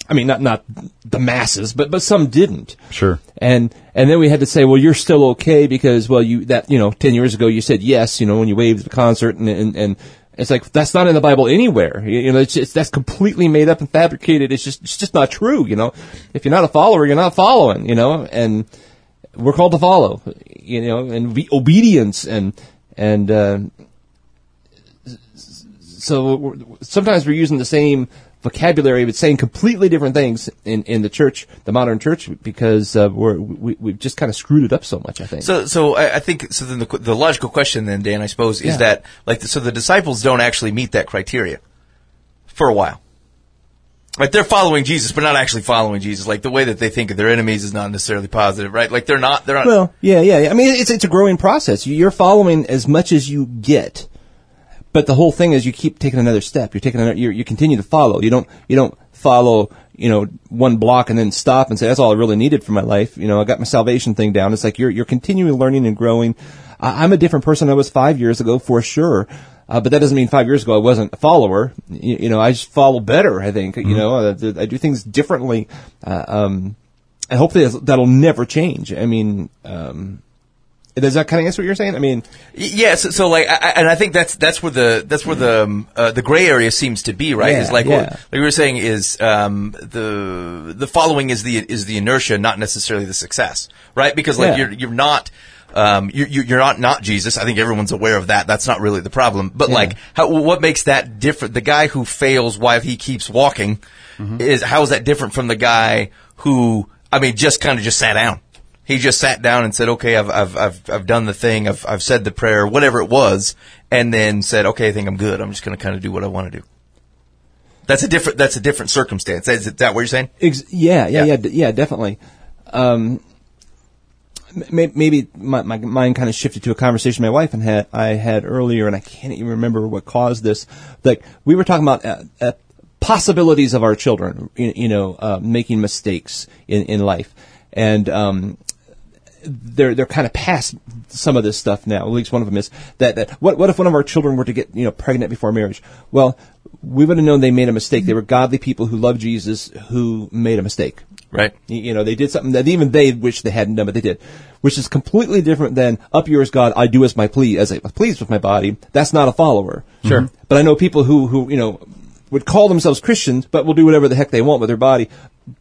I mean, not not the masses, but but some didn't. Sure. And and then we had to say, well, you're still okay because well, you that you know, ten years ago you said yes, you know, when you waved at the concert, and and, and it's like that's not in the Bible anywhere. You, know, it's just, that's completely made up and fabricated. It's just it's just not true. You know, if you're not a follower, you're not following. You know, and we're called to follow. You know, and be obedience and and. Uh, so we're- sometimes we're using the same vocabulary but saying completely different things in, in the church, the modern church, because uh, we're, we, we've just kind of screwed it up so much. I think. So, so I, I think so. Then the the logical question, then Dan, I suppose, is Yeah. that like so the disciples don't actually meet that criteria for a while. Like they're following Jesus, but not actually following Jesus. Like the way that they think of their enemies is not necessarily positive, right? Like they're not. They're not. Well, yeah, yeah. yeah. I mean, it's it's a growing process. You're following as much as you get, but the whole thing is you keep taking another step. You're taking another. You you continue to follow. You don't you don't follow. You know, one block and then stop and say that's all I really needed for my life. You know, I got my salvation thing down. It's like you're you're continually learning and growing. I, I'm a different person I was five years ago for sure. Uh, but that doesn't mean five years ago I wasn't a follower. You, you know, I just follow better. I think you know uh, I, I do things differently. Uh, um, and hopefully that'll never change. I mean, um, does that kind of answer what you're saying? I mean, Yeah, so, so like, I, and I think that's that's where the that's where the um, uh, the gray area seems to be, right? Yeah, is like yeah. what like we were saying is um, the the following is the is the inertia, not necessarily the success, right? Because like Yeah. you're you're not. Um, you're, you're you're not not Jesus. I think everyone's aware of that. That's not really the problem. But like, how, what makes that different? The guy who fails while he keeps walking is how is that different from the guy who I mean just kind of just sat down. He just sat down and said, "Okay, I've I've I've I've done the thing. I've I've said the prayer, whatever it was," and then said, "Okay, I think I'm good. I'm just going to kind of do what I want to do." That's a different. That's a different circumstance. Is that what you're saying? Ex- yeah, yeah, Yeah. yeah, d- yeah, definitely. Um, may- maybe my, my mind kind of shifted to a conversation my wife and had I had earlier, and I can't even remember what caused this. Like we were talking about uh, uh, possibilities of our children, you, you know, uh, making mistakes in in life, and um, they're they're kind of past some of this stuff now. At least one of them is that, that what what if one of our children were to get you know pregnant before marriage? Well, we would have known they made a mistake. They were godly people who loved Jesus who made a mistake. Right. You, know, they did something that even they wish they hadn't done, but they did, which is completely different than up yours, God. I do as my plea as I please with my body. That's not a follower. Sure. Mm-hmm. But I know people who who you know would call themselves Christians, but will do whatever the heck they want with their body.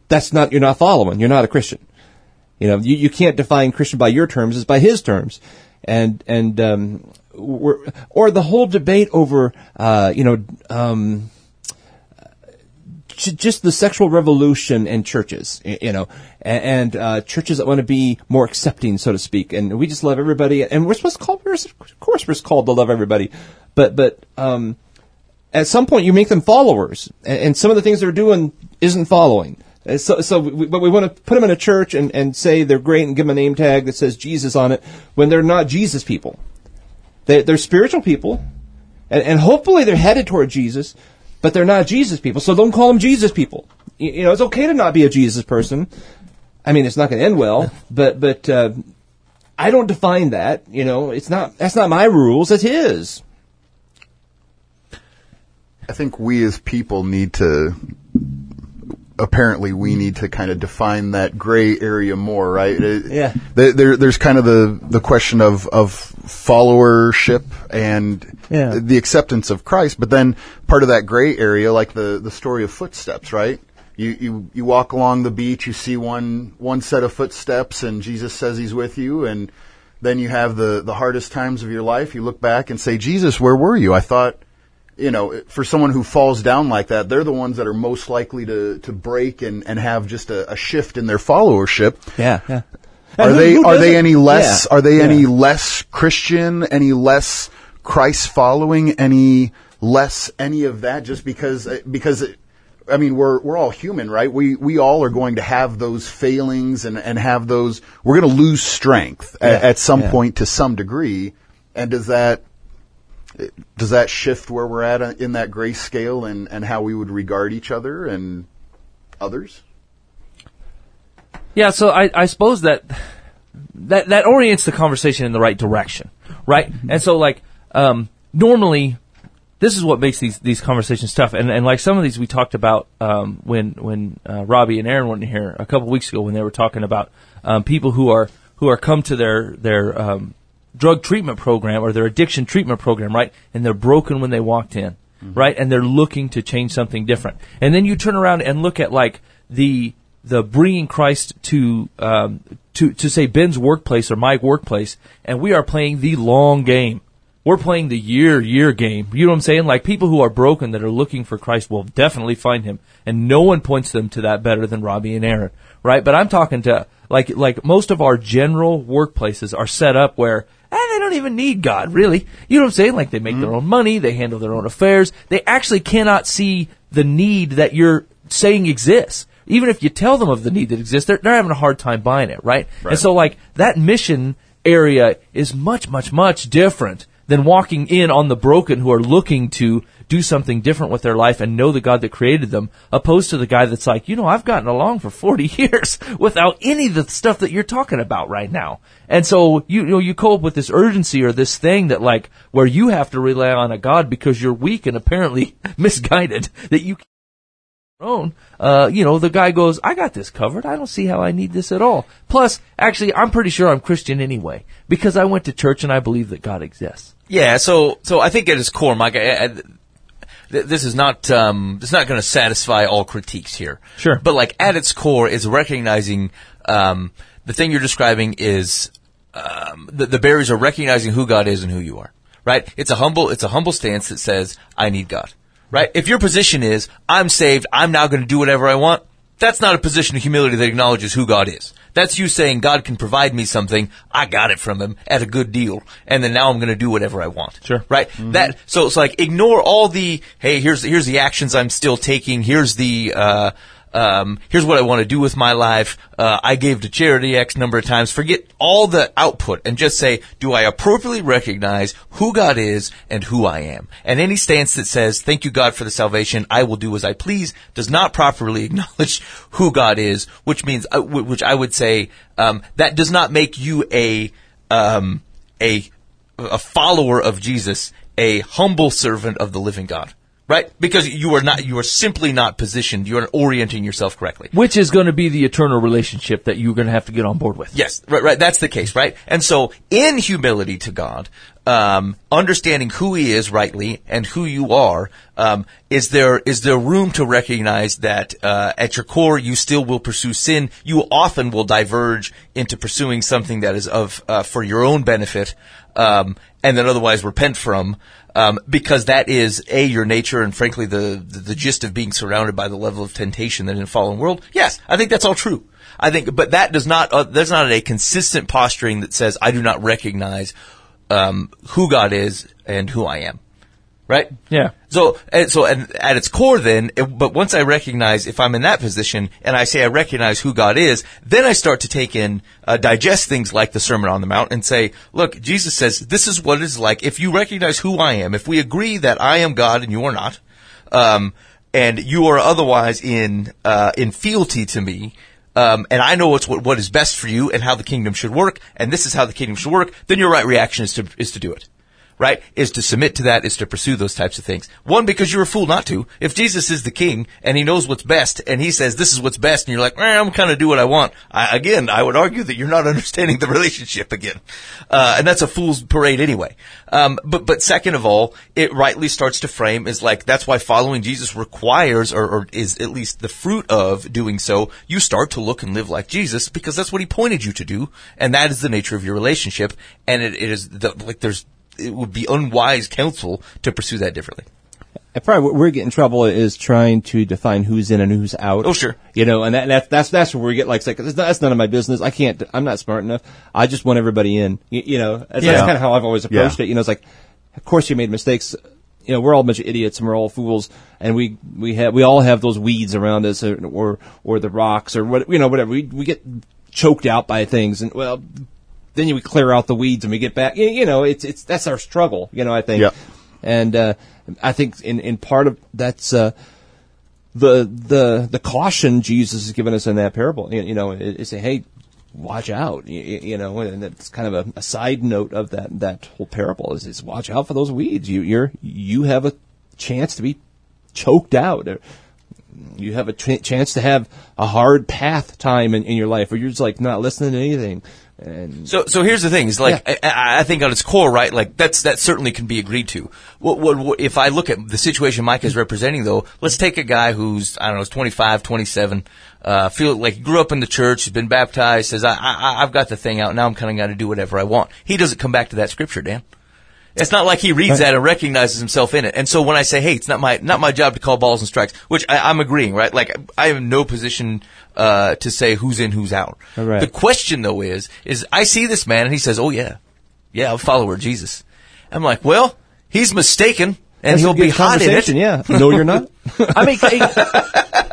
That's not you're not following. You're not a Christian. You know, you, you can't define Christian by your terms; it's by his terms, and and um, or the whole debate over uh, you know um, just the sexual revolution in churches, you know, and uh, churches that want to be more accepting, so to speak, and we just love everybody, and we're supposed to call, we're, of course, we're called to love everybody, but but um, at some point you make them followers, and some of the things they're doing isn't following. Uh, So, so we, but we want to put them in a church and, and say they're great and give them a name tag that says Jesus on it when they're not Jesus people. They, they're spiritual people, and, and hopefully they're headed toward Jesus, but they're not Jesus people. So don't call them Jesus people. You, you know, it's okay to not be a Jesus person. I mean, it's not going to end well, [LAUGHS] but but uh, I don't define that. You know, it's not that's not my rules. It's his. I think we as people need to apparently we need to kind of define that gray area more, right? It- Yeah. There, there, there's kind of the, the question of, of followership and Yeah. the acceptance of Christ, but then part of that gray area, like the, the story of footsteps, right? You, you, you walk along the beach, you see one, one set of footsteps and Jesus says he's with you and then you have the, the hardest times of your life. You look back and say, Jesus, where were you? I thought, you know, for someone who falls down like that, they're the ones that are most likely to, to break and, and have just a, a shift in their followership. Yeah, yeah. Are who- they who are they any less Yeah, are they yeah. any less Christian, any less Christ following, any less any of that just because because it, I mean we're we're all human, right? We we all are going to have those failings and and have those we're going to lose strength at, at some point to some degree. And does that does that shift where we're at in that gray scale and and how we would regard each other and others? Yeah, so I, I suppose that that that orients the conversation in the right direction, right? And so like um, normally, this is what makes these these conversations tough. And and like some of these we talked about um, when when uh, Robbie and Aaron were in here a couple weeks ago when they were talking about um, people who are who are come to their their um, drug treatment program or their addiction treatment program, right? And they're broken when they walked in, right? And they're looking to change something different. And then you turn around and look at like the the bringing Christ to um, to to say Ben's workplace or my workplace, and we are playing the long game. We're playing the year year game. You know what I'm saying? Like people who are broken that are looking for Christ will definitely find him, and no one points them to that better than Robbie and Aaron, right? But I'm talking to like like most of our general workplaces are set up where eh, they don't even need God, really. You know what I'm saying? Like they make their own money, they handle their own affairs. They actually cannot see the need that you're saying exists. Even if you tell them of the need that exists, they're, they're having a hard time buying it, right? And so like that mission area is much, much, much different than walking in on the broken who are looking to do something different with their life and know the God that created them, opposed to the guy that's like, you know, I've gotten along for 40 [LAUGHS] years without any of the stuff that you're talking about right now. And so you, you know, you cope with this urgency or this thing that like, where you have to rely on a God because you're weak and apparently [LAUGHS] misguided that you own, uh, you know, the guy goes, I got this covered. I don't see how I need this at all. Plus, actually, I'm pretty sure I'm Christian anyway because I went to church and I believe that God exists. Yeah, so so I think at its core, Mike, I, I, th- this is not um, this is not going to satisfy all critiques here. Sure. but like at its core it's recognizing um, the thing you're describing is um, the, the barriers are recognizing who God is and who you are. Right? It's a humble it's a humble stance that says I need God. Right? If your position is I'm saved, I'm now going to do whatever I want. That's not a position of humility that acknowledges who God is. That's you saying God can provide me something. I got it from Him at a good deal, and then now I'm going to do whatever I want. Sure. Right. That so it's like ignore all the hey here's here's the actions I'm still taking. Here's the uh, um, here's what I want to do with my life. Uh, I gave to charity X number of times. Forget all the output and just say, do I appropriately recognize who God is and who I am? And any stance that says, thank you God for the salvation, I will do as I please, does not properly [LAUGHS] acknowledge who God is, which means, uh, wh- which I would say, um, that does not make you a, um, a, a follower of Jesus, a humble servant of the living God. Right? Because you are not, you are simply not positioned, you are orienting yourself correctly. Which is going to be the eternal relationship that you're going to have to get on board with. Yes, right, right. That's the case, right? And so, in humility to God, um, understanding who He is rightly and who you are, um, is there is there room to recognize that uh, at your core you still will pursue sin? You often will diverge into pursuing something that is of uh, for your own benefit, um, and then otherwise repent from. Um, because that is a your nature and frankly the, the the gist of being surrounded by the level of temptation that in a fallen world. Yes, I think that's all true. I think, but that does not uh, there's not a consistent posturing that says I do not recognize um, who God is and who I am. Right? Yeah. So, and so, and at its core, then, it, but once I recognize if I'm in that position and I say I recognize who God is, then I start to take in, uh, digest things like the Sermon on the Mount and say, look, Jesus says this is what it is like if you recognize who I am. If we agree that I am God and you are not, um, and you are otherwise in uh, in fealty to me, um, and I know what's what, what is best for you and how the kingdom should work, and this is how the kingdom should work, then your right reaction is to is to do it. Right? Is to submit to that, is to pursue those types of things. One, because you're a fool not to. If Jesus is the king and he knows what's best and he says this is what's best and you're like, eh, I'm kind of do what I want. I, again, I would argue that you're not [LAUGHS] understanding the relationship again. Uh, and that's a fool's parade anyway. Um, but, but second of all, it rightly starts to frame is like, that's why following Jesus requires or, or is at least the fruit of doing so. You start to look and live like Jesus because that's what he pointed you to do. And that is the nature of your relationship. And it, it is the, like there's, it would be unwise counsel to pursue that differently. And probably what we get in trouble is trying to define who's in and who's out. Oh, sure. You know, and that, that's that's that's where we get like, it's like that's, that's none of my business. I can't. I'm not smart enough. I just want everybody in. You, you know, that's, Yeah. that's kind of how I've always approached Yeah. it. You know, it's like, of course you made mistakes. You know, we're all a bunch of idiots and we're all fools, and we we have we all have those weeds around us, or or, or the rocks, or what you know, whatever. We we get choked out by things, and well, then we clear out the weeds and we get back. You, know, it's it's that's our struggle. You know, I think. Yeah. And uh, I think in, in part of that's uh, the the the caution Jesus has given us in that parable. You, you know, is say, hey, watch out. You, you know, and that's kind of a, a side note of that that whole parable is is watch out for those weeds. You you're you have a chance to be choked out. Or you have a ch- chance to have a hard path time in, in your life, where you're just like not listening to anything. And So, so here's the thing: is like I, I I think on its core, right? Like that's that certainly can be agreed to. What, what, what if I look at the situation Mike is representing, though? Let's take a guy who's I don't know, is 25, 27, uh, feel like he grew up in the church, has been baptized, says I, I I've got the thing out now. I'm kind of going to do whatever I want. He doesn't come back to that scripture, Dan. It's not like he reads that and recognizes himself in it. And so when I say, "Hey, it's not my not my job to call balls and strikes," which I, I'm agreeing, right? Like I am in no position uh, to say who's in, who's out. Right. The question though is, is I see this man and he says, "Oh yeah, yeah, I'm a follower of Jesus." I'm like, well, he's mistaken, and That's he'll be good hot in it. Yeah, no, you're not. [LAUGHS] I mean,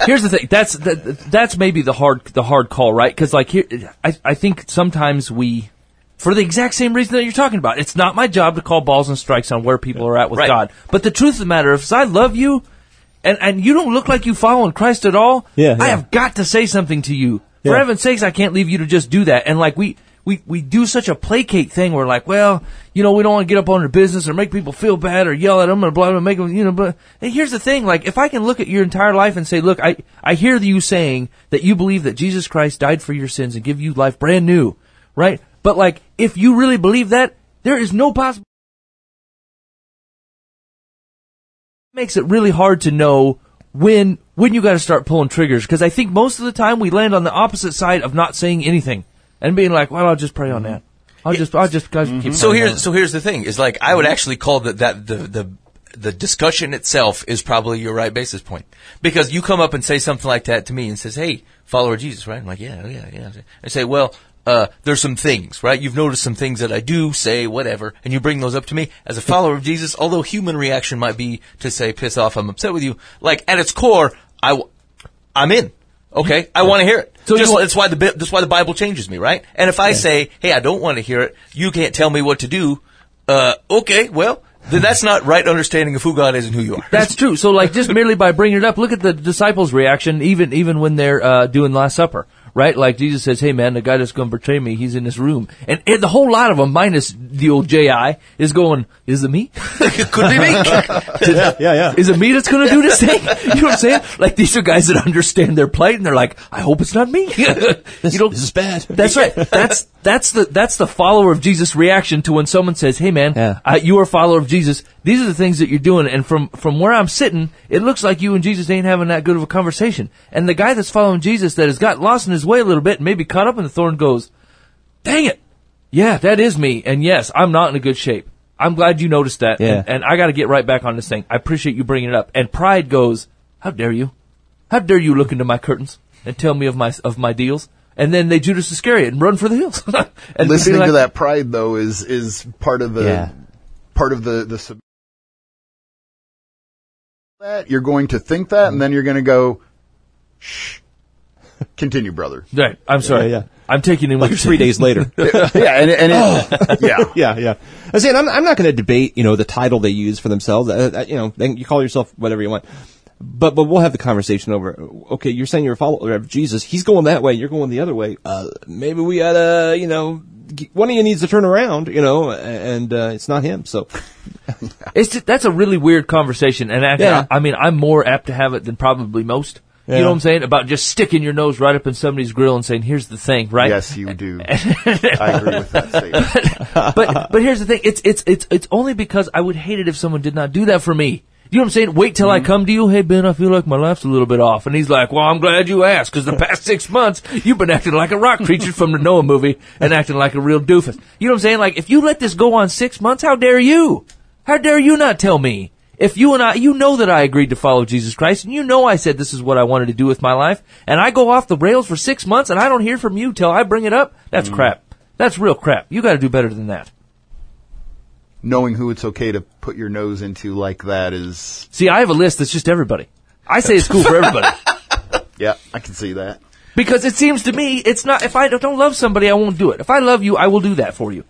here's the thing. That's that, that's maybe the hard the hard call, right? Because like here, I I think sometimes we for the exact same reason that you're talking about. It's not my job to call balls and strikes on where people are at with Right. God. But the truth of the matter, is I love you, and and you don't look like you following Christ at all, Yeah, I have got to say something to you. For heaven's sakes, I can't leave you to just do that. And like we. We, we do such a placate thing where like, well, you know, we don't want to get up on their business or make people feel bad or yell at them or blah, blah, make them, you know, but and here's the thing, like, if I can look at your entire life and say, look, I, I hear you saying that you believe that Jesus Christ died for your sins and give you life brand new, right? But like, if you really believe that, there is no possible makes it really hard to know when when you got to start pulling triggers because I think most of the time we land on the opposite side of not saying anything and being like, well, I'll just pray on that. I'll just I'll just guys mm-hmm. keep So here's it." so here's the thing: is like I would actually call that that the the the discussion itself is probably your right basis point because you come up and say something like that to me and says, "Hey, follower of Jesus," right? I'm like, "Yeah, oh, yeah, yeah." I say, "Well." Uh, there's some things, right? You've noticed some things that I do, say, whatever, and you bring those up to me as a follower of Jesus. Although human reaction might be to say, "Piss off," I'm upset with you. Like at its core, I, w- I'm in. Okay, I want to hear it. So you want- that's why the that's why the Bible changes me, right? And if I say, "Hey, I don't want to hear it," you can't tell me what to do. Uh, okay, well, then that's not right understanding of who God is and who you are. That's true. So like just merely by bringing it up, look at the disciples' reaction, even even when they're uh, doing Last Supper, right? Like Jesus says, "Hey man, the guy that's going to betray me, he's in this room," and, and the whole lot of them, minus the old Ji, is going, "Is it me? [LAUGHS] Could be me. yeah, yeah, yeah. Is it me that's going to do this thing?" [LAUGHS] You know what I'm saying? Like these are guys that understand their plight, and they're like, "I hope it's not me." [LAUGHS] you know, this is bad. That's right. That's that's the that's the follower of Jesus reaction to when someone says, "Hey, man, Yeah. uh, you are a follower of Jesus. These are the things that you're doing." And from from where I'm sitting, it looks like you and Jesus ain't having that good of a conversation. And the guy that's following Jesus that has got lost in his way a little bit, and maybe caught up in the thorn, goes, "Dang it, yeah, that is me. And yes, I'm not in a good shape. I'm glad you noticed that. Yeah. And, and I got to get right back on this thing. I appreciate you bringing it up." And pride goes, "How dare you? How dare you look into my curtains and tell me of my of my deals?" And then they Judas Iscariot and run for the hills. [LAUGHS] and Listening like- to that pride though is is part of the Yeah. part of the the sub- that you're going to think that and then you're going to go shh continue brother [LAUGHS] Right. I'm sorry. Yeah, yeah. I'm taking in what Like you're three saying. days later. [LAUGHS] yeah and, and it, [LAUGHS] yeah yeah, yeah. I saying I'm, I'm not going to debate, you know, the title they use for themselves. Uh, uh, you know, then you call yourself whatever you want. But but we'll have the conversation over. Okay, you're saying you're a follower of Jesus. He's going that way. You're going the other way. Uh, maybe we gotta, you know, g- one of you needs to turn around. You know, and uh, it's not him. So [LAUGHS] It's just, that's a really weird conversation, and actually, Yeah. I, I mean, I'm more apt to have it than probably most. You know what I'm saying about just sticking your nose right up in somebody's grill and saying, "Here's the thing," right? yes you do [LAUGHS] I agree with that statement [LAUGHS] but but here's the thing. It's it's it's it's only because I would hate it if someone did not do that for me. You know what I'm saying? Wait till I mm-hmm. come to you. Hey Ben, I feel like my life's a little bit off, and he's like, "Well, I'm glad you asked because the past six months you've been acting like a rock creature from the Noah movie and acting like a real doofus." You know what I'm saying? Like if you let this go on six months, how dare you? How dare you not tell me? If you and I, you know that I agreed to follow Jesus Christ, and you know I said this is what I wanted to do with my life, and I go off the rails for six months, and I don't hear from you till I bring it up. That's mm. crap. That's real crap. You got to do better than that. Knowing who it's okay to put your nose into like that is See, I have a list that's just everybody. I say it's cool for everybody. [LAUGHS] yeah I can see that Because it seems to me, it's not, if I don't love somebody, I won't do it. If I love you, I will do that for you.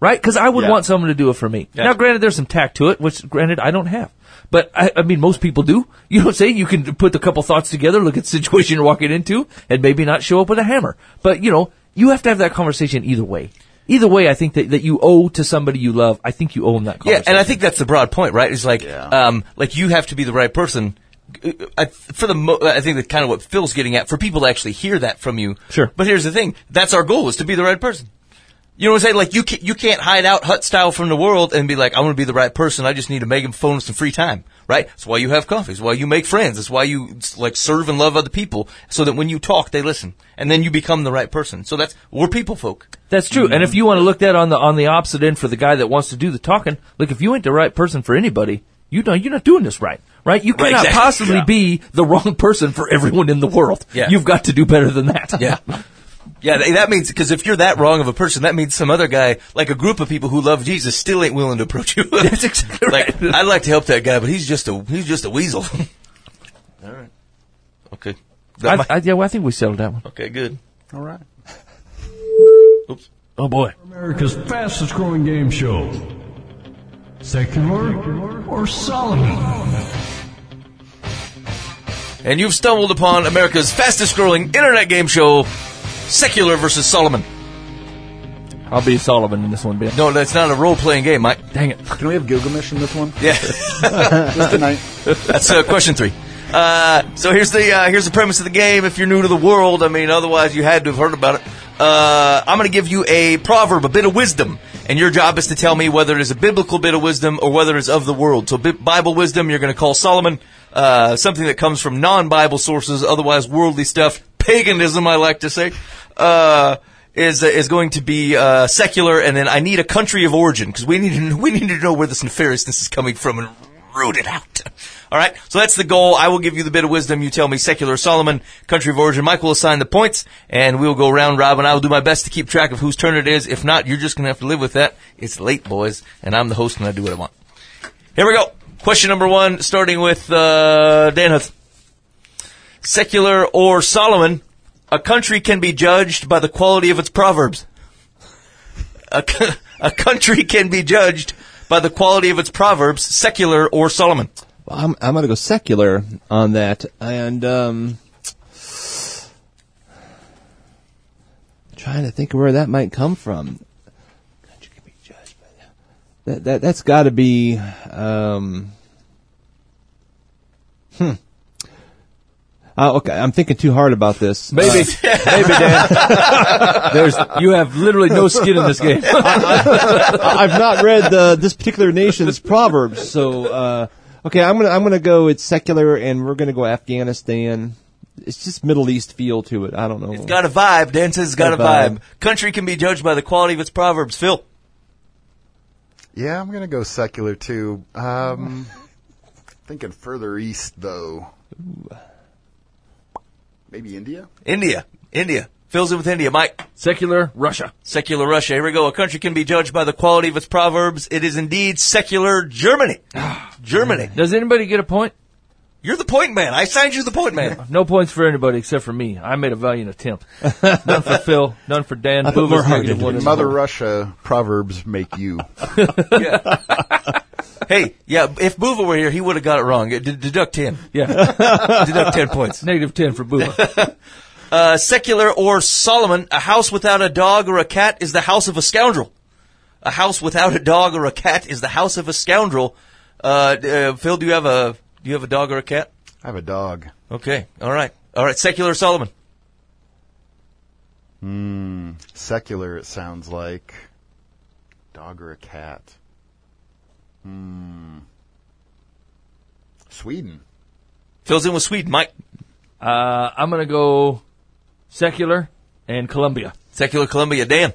Right? Because I would Yeah. want someone to do it for me. Now, granted, there's some tact to it, which, granted, I don't have. But, I, I mean, most people do. [LAUGHS] You know what I'm saying? You can put a couple thoughts together, look at the [LAUGHS] situation you're walking into, and maybe not show up with a hammer. But, you know, you have to have that conversation either way. Either way, I think that, that you owe to somebody you love, I think you owe them that Yeah, and I think that's the broad point, right? It's like, Yeah. um, like you have to be the right person. Uh, I, for the, mo- I think that kind of what Phil's getting at for people to actually hear that from you. Sure. But here's the thing: that's our goal is to be the right person. You know what I'm saying? Like you can't, you can't hide out hut style from the world and be like, I want to be the right person. I just need to make him phone some free time, right? That's why you have coffee. It's why you make friends. It's why you like serve and love other people, so that when you talk, they listen, and then you become the right person. So that's we're people folk. That's true. And if mm-hmm. you want to look that on the on the opposite end for the guy that wants to do the talking, look, if you ain't the right person for anybody, you know you're not doing this right. Right? You cannot exactly. possibly Yeah. be the wrong person for everyone in the world. Yeah. You've got to do better than that. Yeah. [LAUGHS] Yeah, that means because if you're that wrong of a person, that means some other guy, like a group of people who love Jesus, still ain't willing to approach you. [LAUGHS] That's exactly like, right. [LAUGHS] I'd like to help that guy, but he's just a he's just a weasel. [LAUGHS] All right. Okay. I, might- I, yeah, well, I think we settled that one. okay. Good. all right Oops. Oh boy. America's fastest growing game show. Secular or Solomon? And you've stumbled upon America's fastest growing internet game show, Secular versus Solomon. I'll be Solomon in this one, Ben. No, that's not a role playing game, Mike. Dang it. Can we have Gilgamesh in this one? Yeah, [LAUGHS] Just tonight. that's uh, question three. Uh, so here's the uh, here's the premise of the game. If you're new to the world, I mean, otherwise you had to have heard about it. Uh, I'm going to give you a proverb, a bit of wisdom, and your job is to tell me whether it is a biblical bit of wisdom or whether it's of the world. So Bible wisdom, you're going to call Solomon. Uh, something that comes from non-Bible sources, otherwise worldly stuff, paganism, I like to say. Uh, is is going to be uh, secular, and then I need a country of origin because we need to, we need to know where this nefariousness is coming from and root it out. [LAUGHS] All right, so that's the goal. I will give you the bit of wisdom. You tell me secular Solomon, country of origin. Mike will assign the points, and we'll go round robin. I will do my best to keep track of whose turn it is. If not, you're just going to have to live with that. It's late, boys, and I'm the host, and I do what I want. Here we go. Question number one, starting with uh, Dan Huth. Secular or Solomon, a country can be judged by the quality of its proverbs. A, [LAUGHS] a country can be judged by the quality of its proverbs, secular or Solomon. Well, I'm I'm gonna go secular on that, and um, trying to think of where that might come from. That. That, that that's got to be. Um, hmm. Uh, okay, I'm thinking too hard about this. Maybe, maybe, Dan. [LAUGHS] There's, you have literally no skin in this game. [LAUGHS] I've not read the, this particular nation's proverbs, so uh, okay, I'm gonna I'm gonna go. It's secular, and we're gonna go Afghanistan. It's just Middle East feel to it. I don't know. It's got a vibe. Dan says it's got, Got a a vibe. vibe. Country can be judged by the quality of its proverbs. Phil. Yeah, I'm gonna go secular too. Um, thinking further east though. Maybe India. India. India. Phil's in with India. Mike. Secular Russia. Secular Russia. Here we go. A country can be judged by the quality of its proverbs. It is indeed secular Germany. Ah. Germany. Does anybody get a point? You're the point man. I signed you the point man. No points for anybody except for me. I made a valiant attempt. none for Phil. None for Dan. I put Boova's more heart negative into one Mother. Russia proverbs make you. [LAUGHS] Hey, yeah, if Boova were here, he would have got it wrong. D- deduct 10. Yeah. [LAUGHS] deduct 10 points. Negative 10 for Booba. [LAUGHS] Uh, secular or Solomon, a house without a dog or a cat is the house of a scoundrel. A house without a dog or a cat is the house of a scoundrel. Uh, uh, Phil, do you have a do you have a dog or a cat? I have a dog. Okay, all right, all right. Secular Solomon. Secular, it sounds like. Dog or a cat? Hmm. Sweden. Phil's in with Sweden. Mike. Uh, I'm going to go secular and Columbia. Secular Columbia. Dan.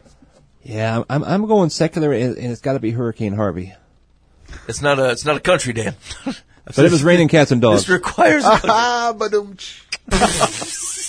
Yeah, I'm I'm going secular, and and it's got to be Hurricane Harvey. It's not a it's not a country, Dan. But it was raining cats and [LAUGHS] dogs. This requires. a- [LAUGHS] Ah, but [LAUGHS]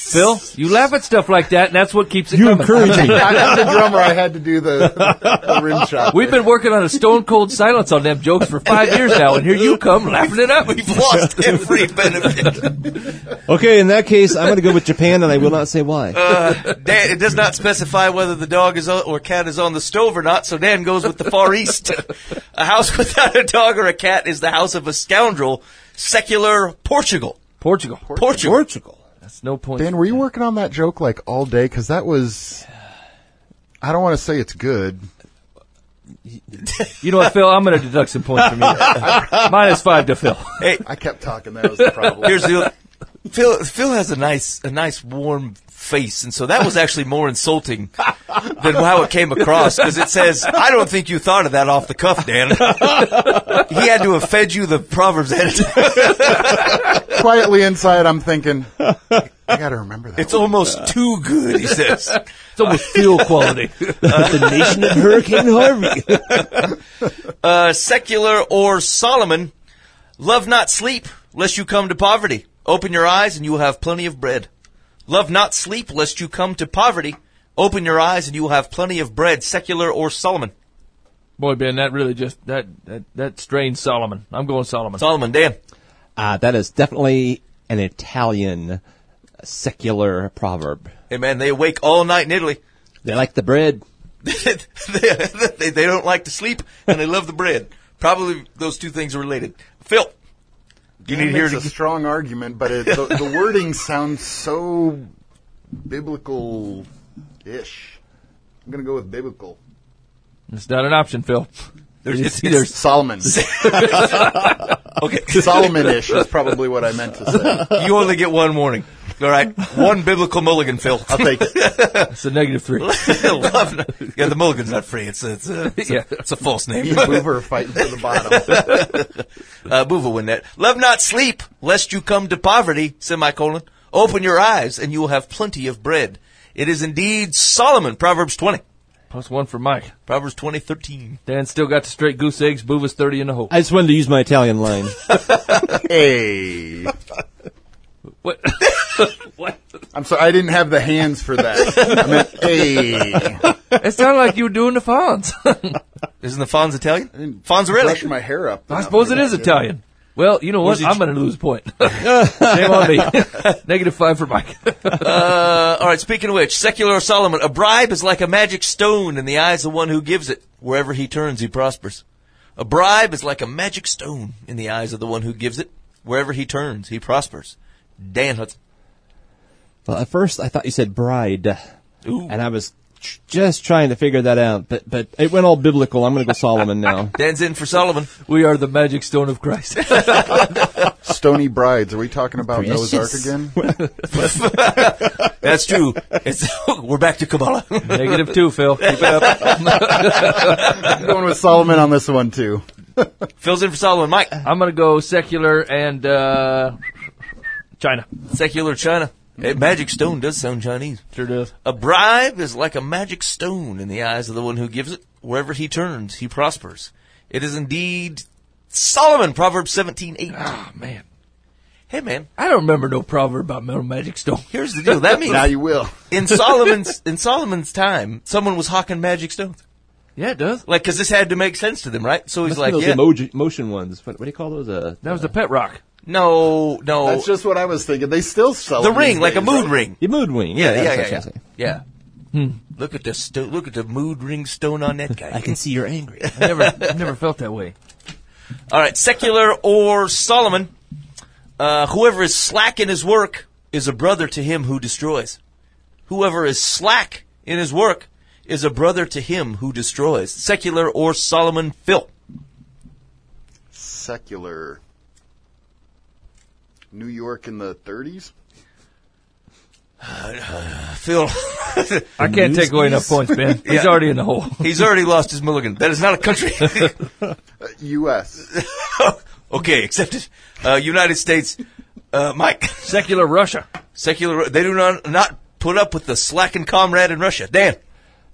Phil, you laugh at stuff like that, and that's what keeps it You coming. encourage me. [LAUGHS] I'm the drummer. I had to do the, the rim shot. We've been working on a stone cold silence on them jokes for five years now, and here you come laughing it up. We've lost every benefit. Okay, in that case, I'm going to go with Japan, and I will not say why. Uh, Dan, it does not specify whether the dog is on, or cat is on the stove or not, so Dan goes with the far east. a house [LAUGHS] without a dog or a cat is the house of a scoundrel. Secular Portugal. Portugal. Portugal. Portugal. That's no point. Dan, were you working on that joke like all day? Because that was. I don't want to say it's good. You know what, Phil? I'm going to deduct some points from you. [LAUGHS] Minus five to Phil. Hey, I kept talking. That was the problem. here's the Phil. Phil has a nice, a nice warm face, and so that was actually more insulting than how it came across because it says, "I don't think you thought of that off the cuff, Dan." [LAUGHS] he had to have fed you the proverbs editor. [LAUGHS] Quietly inside, I'm thinking. I got to remember that. It's one. almost too good, he says. It's almost Phil quality. [LAUGHS] the nation of Hurricane Harvey. [LAUGHS] Uh, secular or Solomon, love not sleep, lest you come to poverty. Open your eyes and you will have plenty of bread. Love not sleep, lest you come to poverty. Open your eyes and you will have plenty of bread. Secular or Solomon. Boy, Ben, that really just, that, that, that strains Solomon. I'm going Solomon. Solomon, Dan. Ah, that is definitely an Italian secular proverb. Hey man, they awake all night in Italy. They like the bread. they, [LAUGHS] they, they don't like to sleep and they love the bread. Probably those two things are related. Phil, you need to hear makes it. a strong argument, but it, the, the [LAUGHS] wording sounds so biblical-ish. I'm going to go with biblical. It's not an option, Phil. There's, It's it's, either Solomon. [LAUGHS] okay. [LAUGHS] Solomon-ish is probably what I meant to say. You only get one warning. All right, one biblical mulligan, Phil. I'll take it. [LAUGHS] it's a negative three. Love- yeah, the mulligan's not free. It's a, it's a, it's a, Yeah. it's a false name. Me and Boover fighting for the bottom. uh, Boo win that. Love not sleep, lest you come to poverty, semicolon. Open your eyes, and you will have plenty of bread. It is indeed Solomon, Proverbs 20. Plus one for Mike. Proverbs 20, 13. Dan still got the straight goose eggs. Boo was 30 in the hole. I just wanted to use my Italian line. [LAUGHS] Hey. What? [LAUGHS] what? I'm sorry, I didn't have the hands for that. I meant, hey. [LAUGHS] It sounded like you were doing the Fonz. Isn't the Fonz Italian? Brush Fonzarelli. my hair up. I suppose it is Italian. Well, you know what? I'm going to lose a point. [LAUGHS] Shame on me. [LAUGHS] Negative five for Mike. Uh, all right, speaking of which, secular Solomon, a bribe is like a magic stone in the eyes of one who gives it. Wherever he turns, he prospers. A bribe is like a magic stone in the eyes of the one who gives it. Wherever he turns, he prospers. Dan Hudson. well, at first I thought you said bride, Ooh. and I was tr- just trying to figure that out, but but it went all biblical. I'm going to go Solomon now. [LAUGHS] Dan's in for Solomon. we are the magic stone of Christ. [LAUGHS] Stony Brides. Are we talking about Noah's Ark again? [LAUGHS] That's true. It's, we're back to Kabbalah. Negative two, Phil. Keep it up. I'm going with Solomon on this one, too. Phil's in for Solomon. Mike, I'm going to go secular and uh, China. secular China. Hey, magic stone does sound Chinese. Sure does. A bribe is like a magic stone in the eyes of the one who gives it. Wherever he turns, he prospers. It is indeed Solomon, Proverbs 17, 8. Oh, man. Hey man, I don't remember no proverb about metal magic stone. here's the deal. That [LAUGHS] means Now you will. in Solomon's in Solomon's time, someone was hawking magic stones. Yeah, it does. Like, cause this had to make sense to them, right? So he's Must be like, those yeah, emoji, motion ones. What, what do you call those? Uh, That was the pet rock. No, no, That's just what I was thinking. They still sell the them ring, these like a days, mood right? ring. the mood ring. Yeah, Yeah, yeah, that's yeah, what yeah. I'm saying. yeah. Look at the sto- look at the mood ring stone on that [LAUGHS] guy. I can see you're angry. [LAUGHS] I never, I never felt that way. All right, secular or Solomon. Uh, whoever is slack in his work is a brother to him who destroys. Whoever is slack in his work is a brother to him who destroys. Secular or Solomon Phil. Secular. New York in the 30s? [SIGHS] Phil. [LAUGHS] I can't take away enough points, Ben. [LAUGHS] He's already in the hole. [LAUGHS] He's already lost his mulligan. That is not a country. Uh, U.S. okay, accepted. Uh, United States. Uh, Mike. Secular Russia. Secular. They do not not put up with the slacking comrade in Russia. Dan.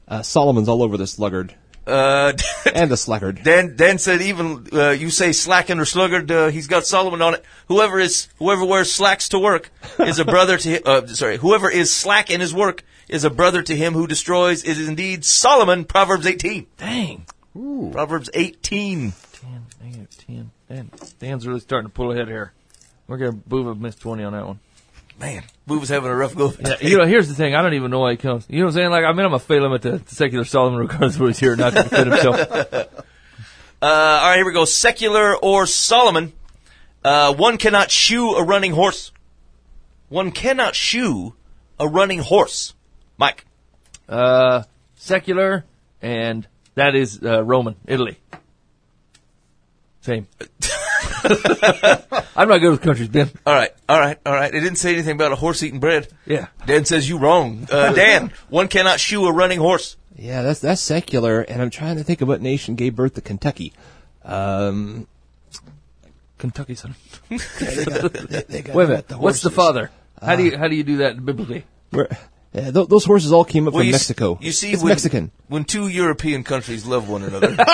Uh, Solomon's all over the sluggard Uh, [LAUGHS] and the sluggard. Dan Dan said even uh, you say slacking or sluggard, uh, he's got Solomon on it. Whoever is whoever wears slacks to work is a brother to uh, sorry whoever is slack in his work is a brother to him who destroys. It is indeed Solomon. Proverbs eighteen. Dang. Ooh. Proverbs eighteen. 10, negative 10. Dan, Dan's really starting to pull ahead here. We're going to move a miss 20 on that one. Man, we was having a rough go. Yeah, you know, here's the thing. I don't even know why he comes. You know what I'm saying? Like, I mean, I'm a fail him at the, the secular Solomon regardless of whether he's here or not to defend himself. [LAUGHS] Uh, all right, here we go. Secular or Solomon. Uh, one cannot shoe a running horse. One cannot shoe a running horse. Mike. Uh, secular, and that is uh, Roman, Italy. Same. [LAUGHS] [LAUGHS] I'm not good with countries, Ben. All right, all right, all right. It didn't say anything about a horse eating bread. Yeah. Dan says you wrong. Uh, [LAUGHS] Dan, one cannot shoe a running horse. Yeah, that's that's secular, and I'm trying to think of what nation gave birth to Kentucky. Um, Kentucky, son. [LAUGHS] they got- they got Wait a minute. the What's the father? How do you how do you do that biblically? Where, yeah, th- those horses all came up Well, from you s- Mexico. You see, it's when, Mexican. When two European countries love one another, [LAUGHS]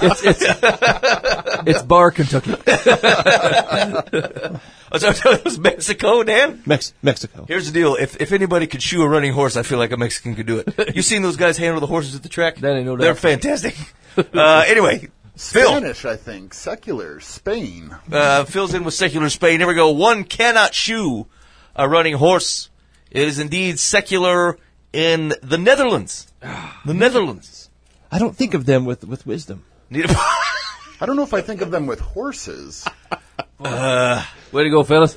It's it's it's Bar Kentucky. [LAUGHS] Oh, so it was Mexico, Dan. Mex- Mexico. Here's the deal: if if anybody could shoe a running horse, I feel like a Mexican could do it. [LAUGHS] You seen those guys handle the horses at the track? That ain't no doubt. They're fantastic. Uh, anyway, Phil. Spanish, I think. Secular. Spain. uh, Phil's in with secular Spain. Here we go. One cannot shoe a running horse. It is indeed secular in the Netherlands. The Netherlands. I don't think of them with, with wisdom. [LAUGHS] I don't know if I think of them with horses. Way to go, fellas.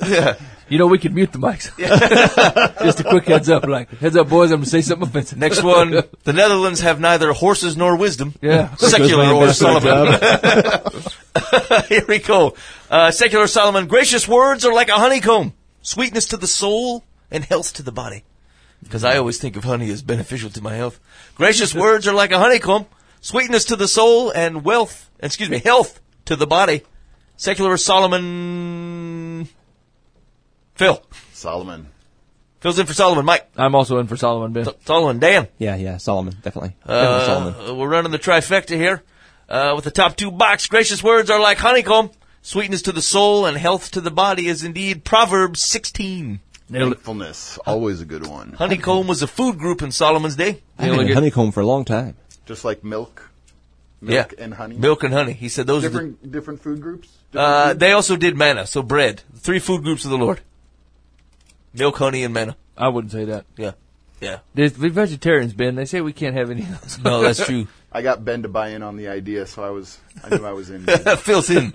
You know, we could mute the mics. [LAUGHS] Just a quick heads up, like, heads up, boys, I'm going to say something offensive. Next one. The Netherlands have neither horses nor wisdom. Yeah. [LAUGHS] Secular or Solomon. Here we go. Uh, secular Solomon. Gracious words are like a honeycomb, sweetness to the soul and health to the body. Because I always think of honey as beneficial to my health. Gracious words are like a honeycomb, sweetness to the soul and wealth, excuse me, health to the body. Secular Solomon. Phil. Solomon. Phil's in for Solomon. Mike. I'm also in for Solomon, Ben. Solomon. Dan. Yeah, yeah, Solomon, definitely. Definitely Solomon. Uh, we're running the trifecta here uh, with the top two box. Gracious words are like honeycomb. Sweetness to the soul and health to the body is indeed Proverbs 16. Nailed it. Thankfulness. Always a good one. Honeycomb was a food group in Solomon's day. I've been honeycomb for a long time. Just like milk. Milk and honey. Milk and honey. He said those are the, Different different food groups. Different uh, food? they also did manna, so bread. Three food groups of the Lord. Milk, honey, and manna. I wouldn't say that. Yeah. Yeah. There's the vegetarians, Ben. They say we can't have any of those. No, that's true. [LAUGHS] I got Ben to buy in on the idea, so I was I knew I was in. [LAUGHS] Phil's in.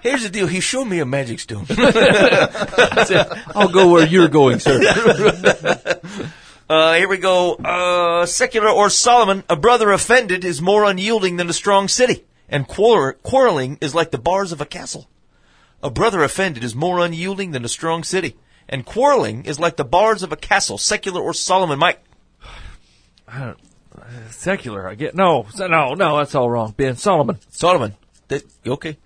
Here's the deal. He showed me a magic stone. [LAUGHS] I'll go where you're going, sir. Uh, here we go. Uh, secular or Solomon, a brother offended is more unyielding than a strong city, and quarrel- quarreling is like the bars of a castle. A brother offended is more unyielding than a strong city, and quarreling is like the bars of a castle. Secular or Solomon, Mike. Uh, secular, I get. No, no, no, that's all wrong. Ben, Solomon. Solomon. That, okay.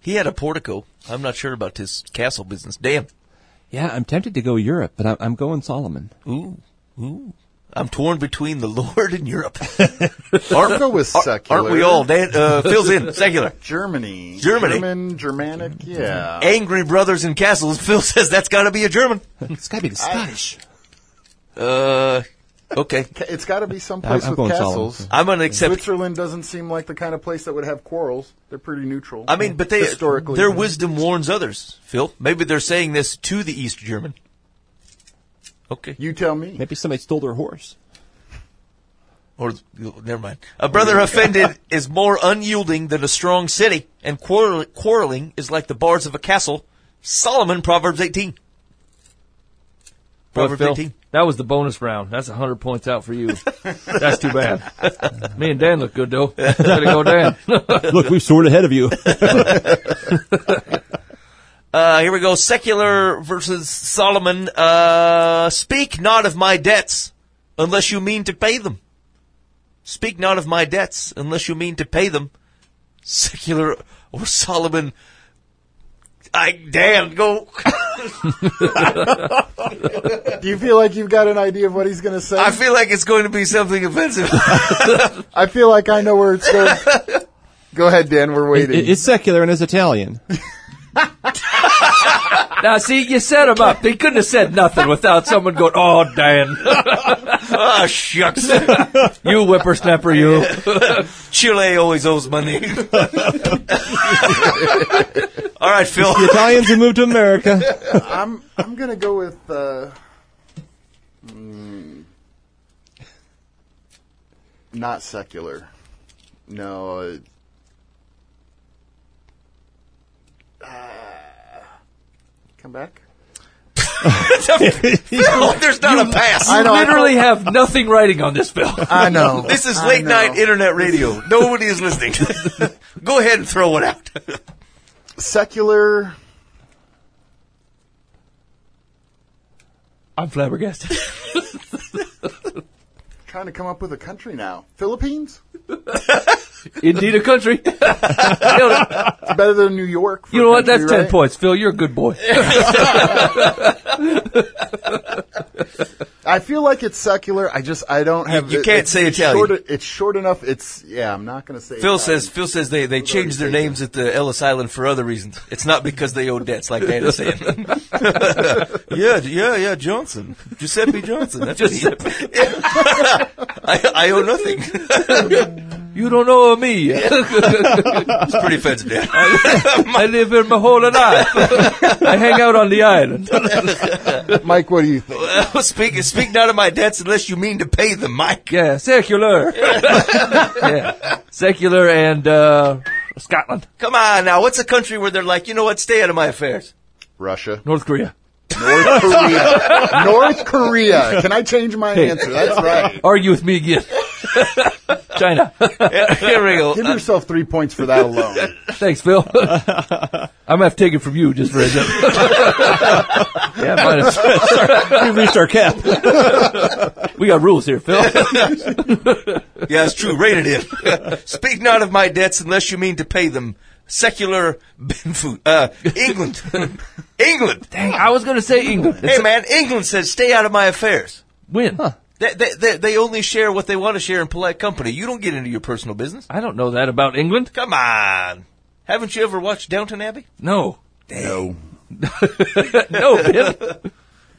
He had a portico. I'm not sure about his castle business. Damn. Yeah, I'm tempted to go Europe, but I'm, I'm going Solomon. Ooh. Ooh. I'm torn between the Lord and Europe. I'll go with secular. Aren't we all? Dan, uh, Phil's in. Secular. Germany. Germany. German, Germanic, yeah. Angry brothers in castles. Phil says that's got to be a German. It's gotta be the Scottish. Uh, okay. It's got to be someplace I'm with going castles. Solomon. I'm going to accept. Switzerland doesn't seem like the kind of place that would have quarrels. They're pretty neutral. I mean, but they historically, their wisdom warns others. Phil, maybe they're saying this to the East German. Okay. You tell me. Maybe somebody stole their horse. Or never mind. A brother offended is more unyielding than a strong city, and quarrel, quarreling is like the bars of a castle. Solomon, Proverbs 18. Proverbs Phil, 18. that was the bonus round. That's 100 points out for you. That's too bad. [LAUGHS] Me and Dan look good, though. Way to go, Dan. Look, we've soared ahead of you. [LAUGHS] Uh, here we go. Secular versus Solomon. Uh, speak not of my debts unless you mean to pay them. Speak not of my debts unless you mean to pay them. Secular or Solomon. I, Dan, go. [LAUGHS] Do you feel like you've got an idea of what he's going to say? I feel like it's going to be something offensive. [LAUGHS] I feel like I know where it's going. [LAUGHS] Go ahead, Dan. We're It- waiting. it's secular and it's Italian. Now, see, you set him up. They couldn't have said nothing without someone going, oh, Dan. [LAUGHS] Ah, shucks. [LAUGHS] you whippersnapper, you. Chile always owes money. [LAUGHS] All right, Phil. The Italians who moved to America. I'm I'm going to go with. Uh, mm, not secular. No. Uh, uh, come back. [LAUGHS] Phil, there's not a pass. I know. I Literally have nothing writing on this, Phil. I know. [LAUGHS] This is I late know. night internet radio. Nobody is listening. [LAUGHS] Go ahead and throw it out. secular. I'm flabbergasted. Trying to come up with a country now. Philippines. Indeed, a country. It. [LAUGHS] It's better than New York. for You know what? country, That's 10 points. Phil, you're a good boy. [LAUGHS] I feel like it's secular. I just I don't have. you it- can't it's say it's Italian. Short, it's short enough. It's yeah. I'm not going to say. Phil Italian. says Phil says they, they changed their names at the Ellis Island for other reasons. It's not because they owe debts like Dan is saying. yeah, yeah, yeah, Johnson. Giuseppe Johnson. That's Giuseppe. [LAUGHS] I, I owe nothing. You don't know me. [LAUGHS] It's pretty offensive, Dan. [LAUGHS] I live here my whole life. I hang out on the island. [LAUGHS] Mike, what do you think? speak, speak not of my debts unless you mean to pay them, Mike. Yeah, secular. yeah, secular and uh, Scotland, Come on now, what's a country where they're like, you know what, stay out of my affairs? Russia, North Korea. North [LAUGHS] Korea, North Korea. Can I change my answer? That's right. [LAUGHS] Argue with me again. [LAUGHS] China. Here we go. Give yourself three points for that alone. Thanks, Phil. I'm gonna have to take it from you just for a second. yeah, minus. we reached our cap. We got rules here, Phil. Yeah, it's true. Rate it in. Speak not of my debts unless you mean to pay them. Secular [LAUGHS] food. Uh, England. [LAUGHS] England. Dang, I was gonna say England. Hey man, England says stay out of my affairs. Win. They, they, they, they only share what they want to share in polite company. You don't get into your personal business. I don't know that about England. Come on. Haven't you ever watched Downton Abbey? No. No. [LAUGHS] No, Phil.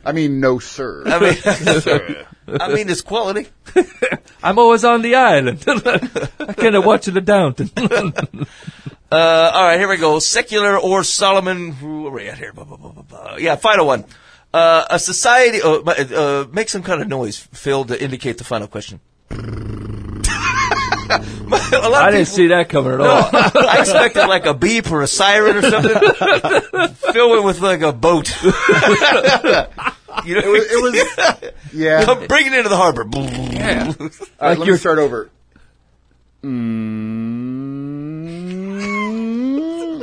I mean, no, sir. I mean, [LAUGHS] I mean, it's quality. [LAUGHS] I'm always on the island. [LAUGHS] I can't watch the Downton. Uh, all right, here we go. Secular or Solomon? Who are we at here? Blah, blah, blah, blah, blah. Yeah, final one. Uh, a society. Uh, uh, make some kind of noise, Phil, to indicate the final question. [LAUGHS] a lot of I didn't people- see that coming at all. [LAUGHS] I expected like a beep or a siren or something. [LAUGHS] Phil went with like a boat. you know, it was, yeah. Come, bring it into the harbor. All right, Like let me you're- start over. Mm,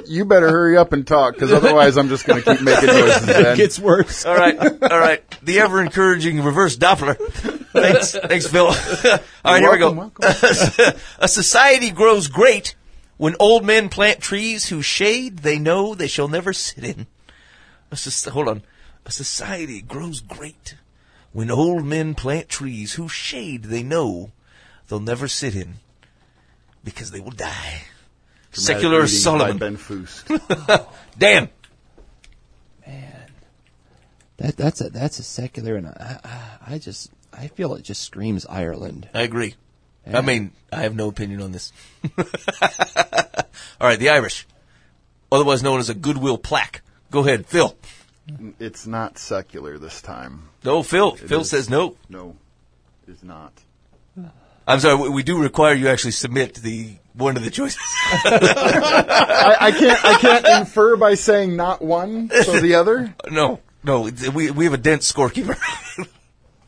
you better hurry up and talk, because otherwise I'm just going to keep making [LAUGHS] noises. it Ben. gets worse. All right, all right. The ever encouraging reverse Doppler. Thanks, thanks, Phil. [LAUGHS] all right, here we go. Welcome, welcome. [LAUGHS] a society grows great when old men plant trees whose shade they know they shall never sit in. A soc- hold on. A society grows great when old men plant trees whose shade they know they'll never sit in because they will die. Secular Reading Solomon. Ben Foust. [LAUGHS] Dan. That, that's a that's a secular, and I, I, I just I feel it just screams Ireland. I agree. I mean, I have no opinion on this. [LAUGHS] All right, the Irish, otherwise known as a goodwill plaque. Go ahead, Phil. It's not secular this time. No, Phil. Phil is. says no. No, it's not. I'm sorry. We, we do require you actually submit the one of the choices. [LAUGHS] I, I can't. I can't infer by saying not one, so the other. [LAUGHS] no, no. We we have a dense scorekeeper. [LAUGHS]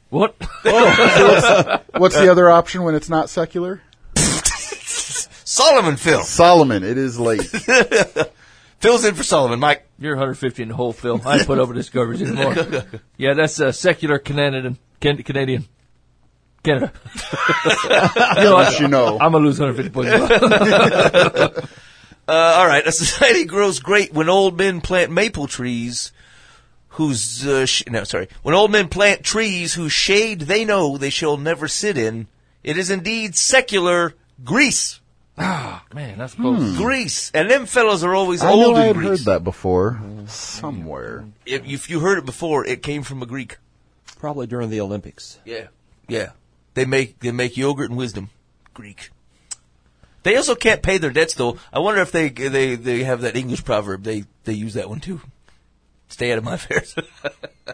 What? Oh, what's the other option when it's not secular? Solomon, Phil. Solomon. It is late. Phil's in for Solomon. Mike. You're 150 in the hole, Phil. I put over with this garbage anymore. Yeah, that's a secular Canadian. Can- Canadian. Canada. you know what? you know. I'm gonna lose 150 points. [LAUGHS] Uh, all right. A society grows great when old men plant maple trees whose, uh, sh- no, sorry. When old men plant trees whose shade they know they shall never sit in, it is indeed secular Greece. Ah, Man, that's close. Greece. And them fellows are always I old know I in had heard that before somewhere. If, if you heard it before, it came from a Greek. Probably during the Olympics. Yeah. Yeah. They make, they make yogurt and wisdom. Greek. They also can't pay their debts though. I wonder if they, they, they have that English proverb. They, they use that one too. Stay out of my [LAUGHS] affairs. [LAUGHS] uh,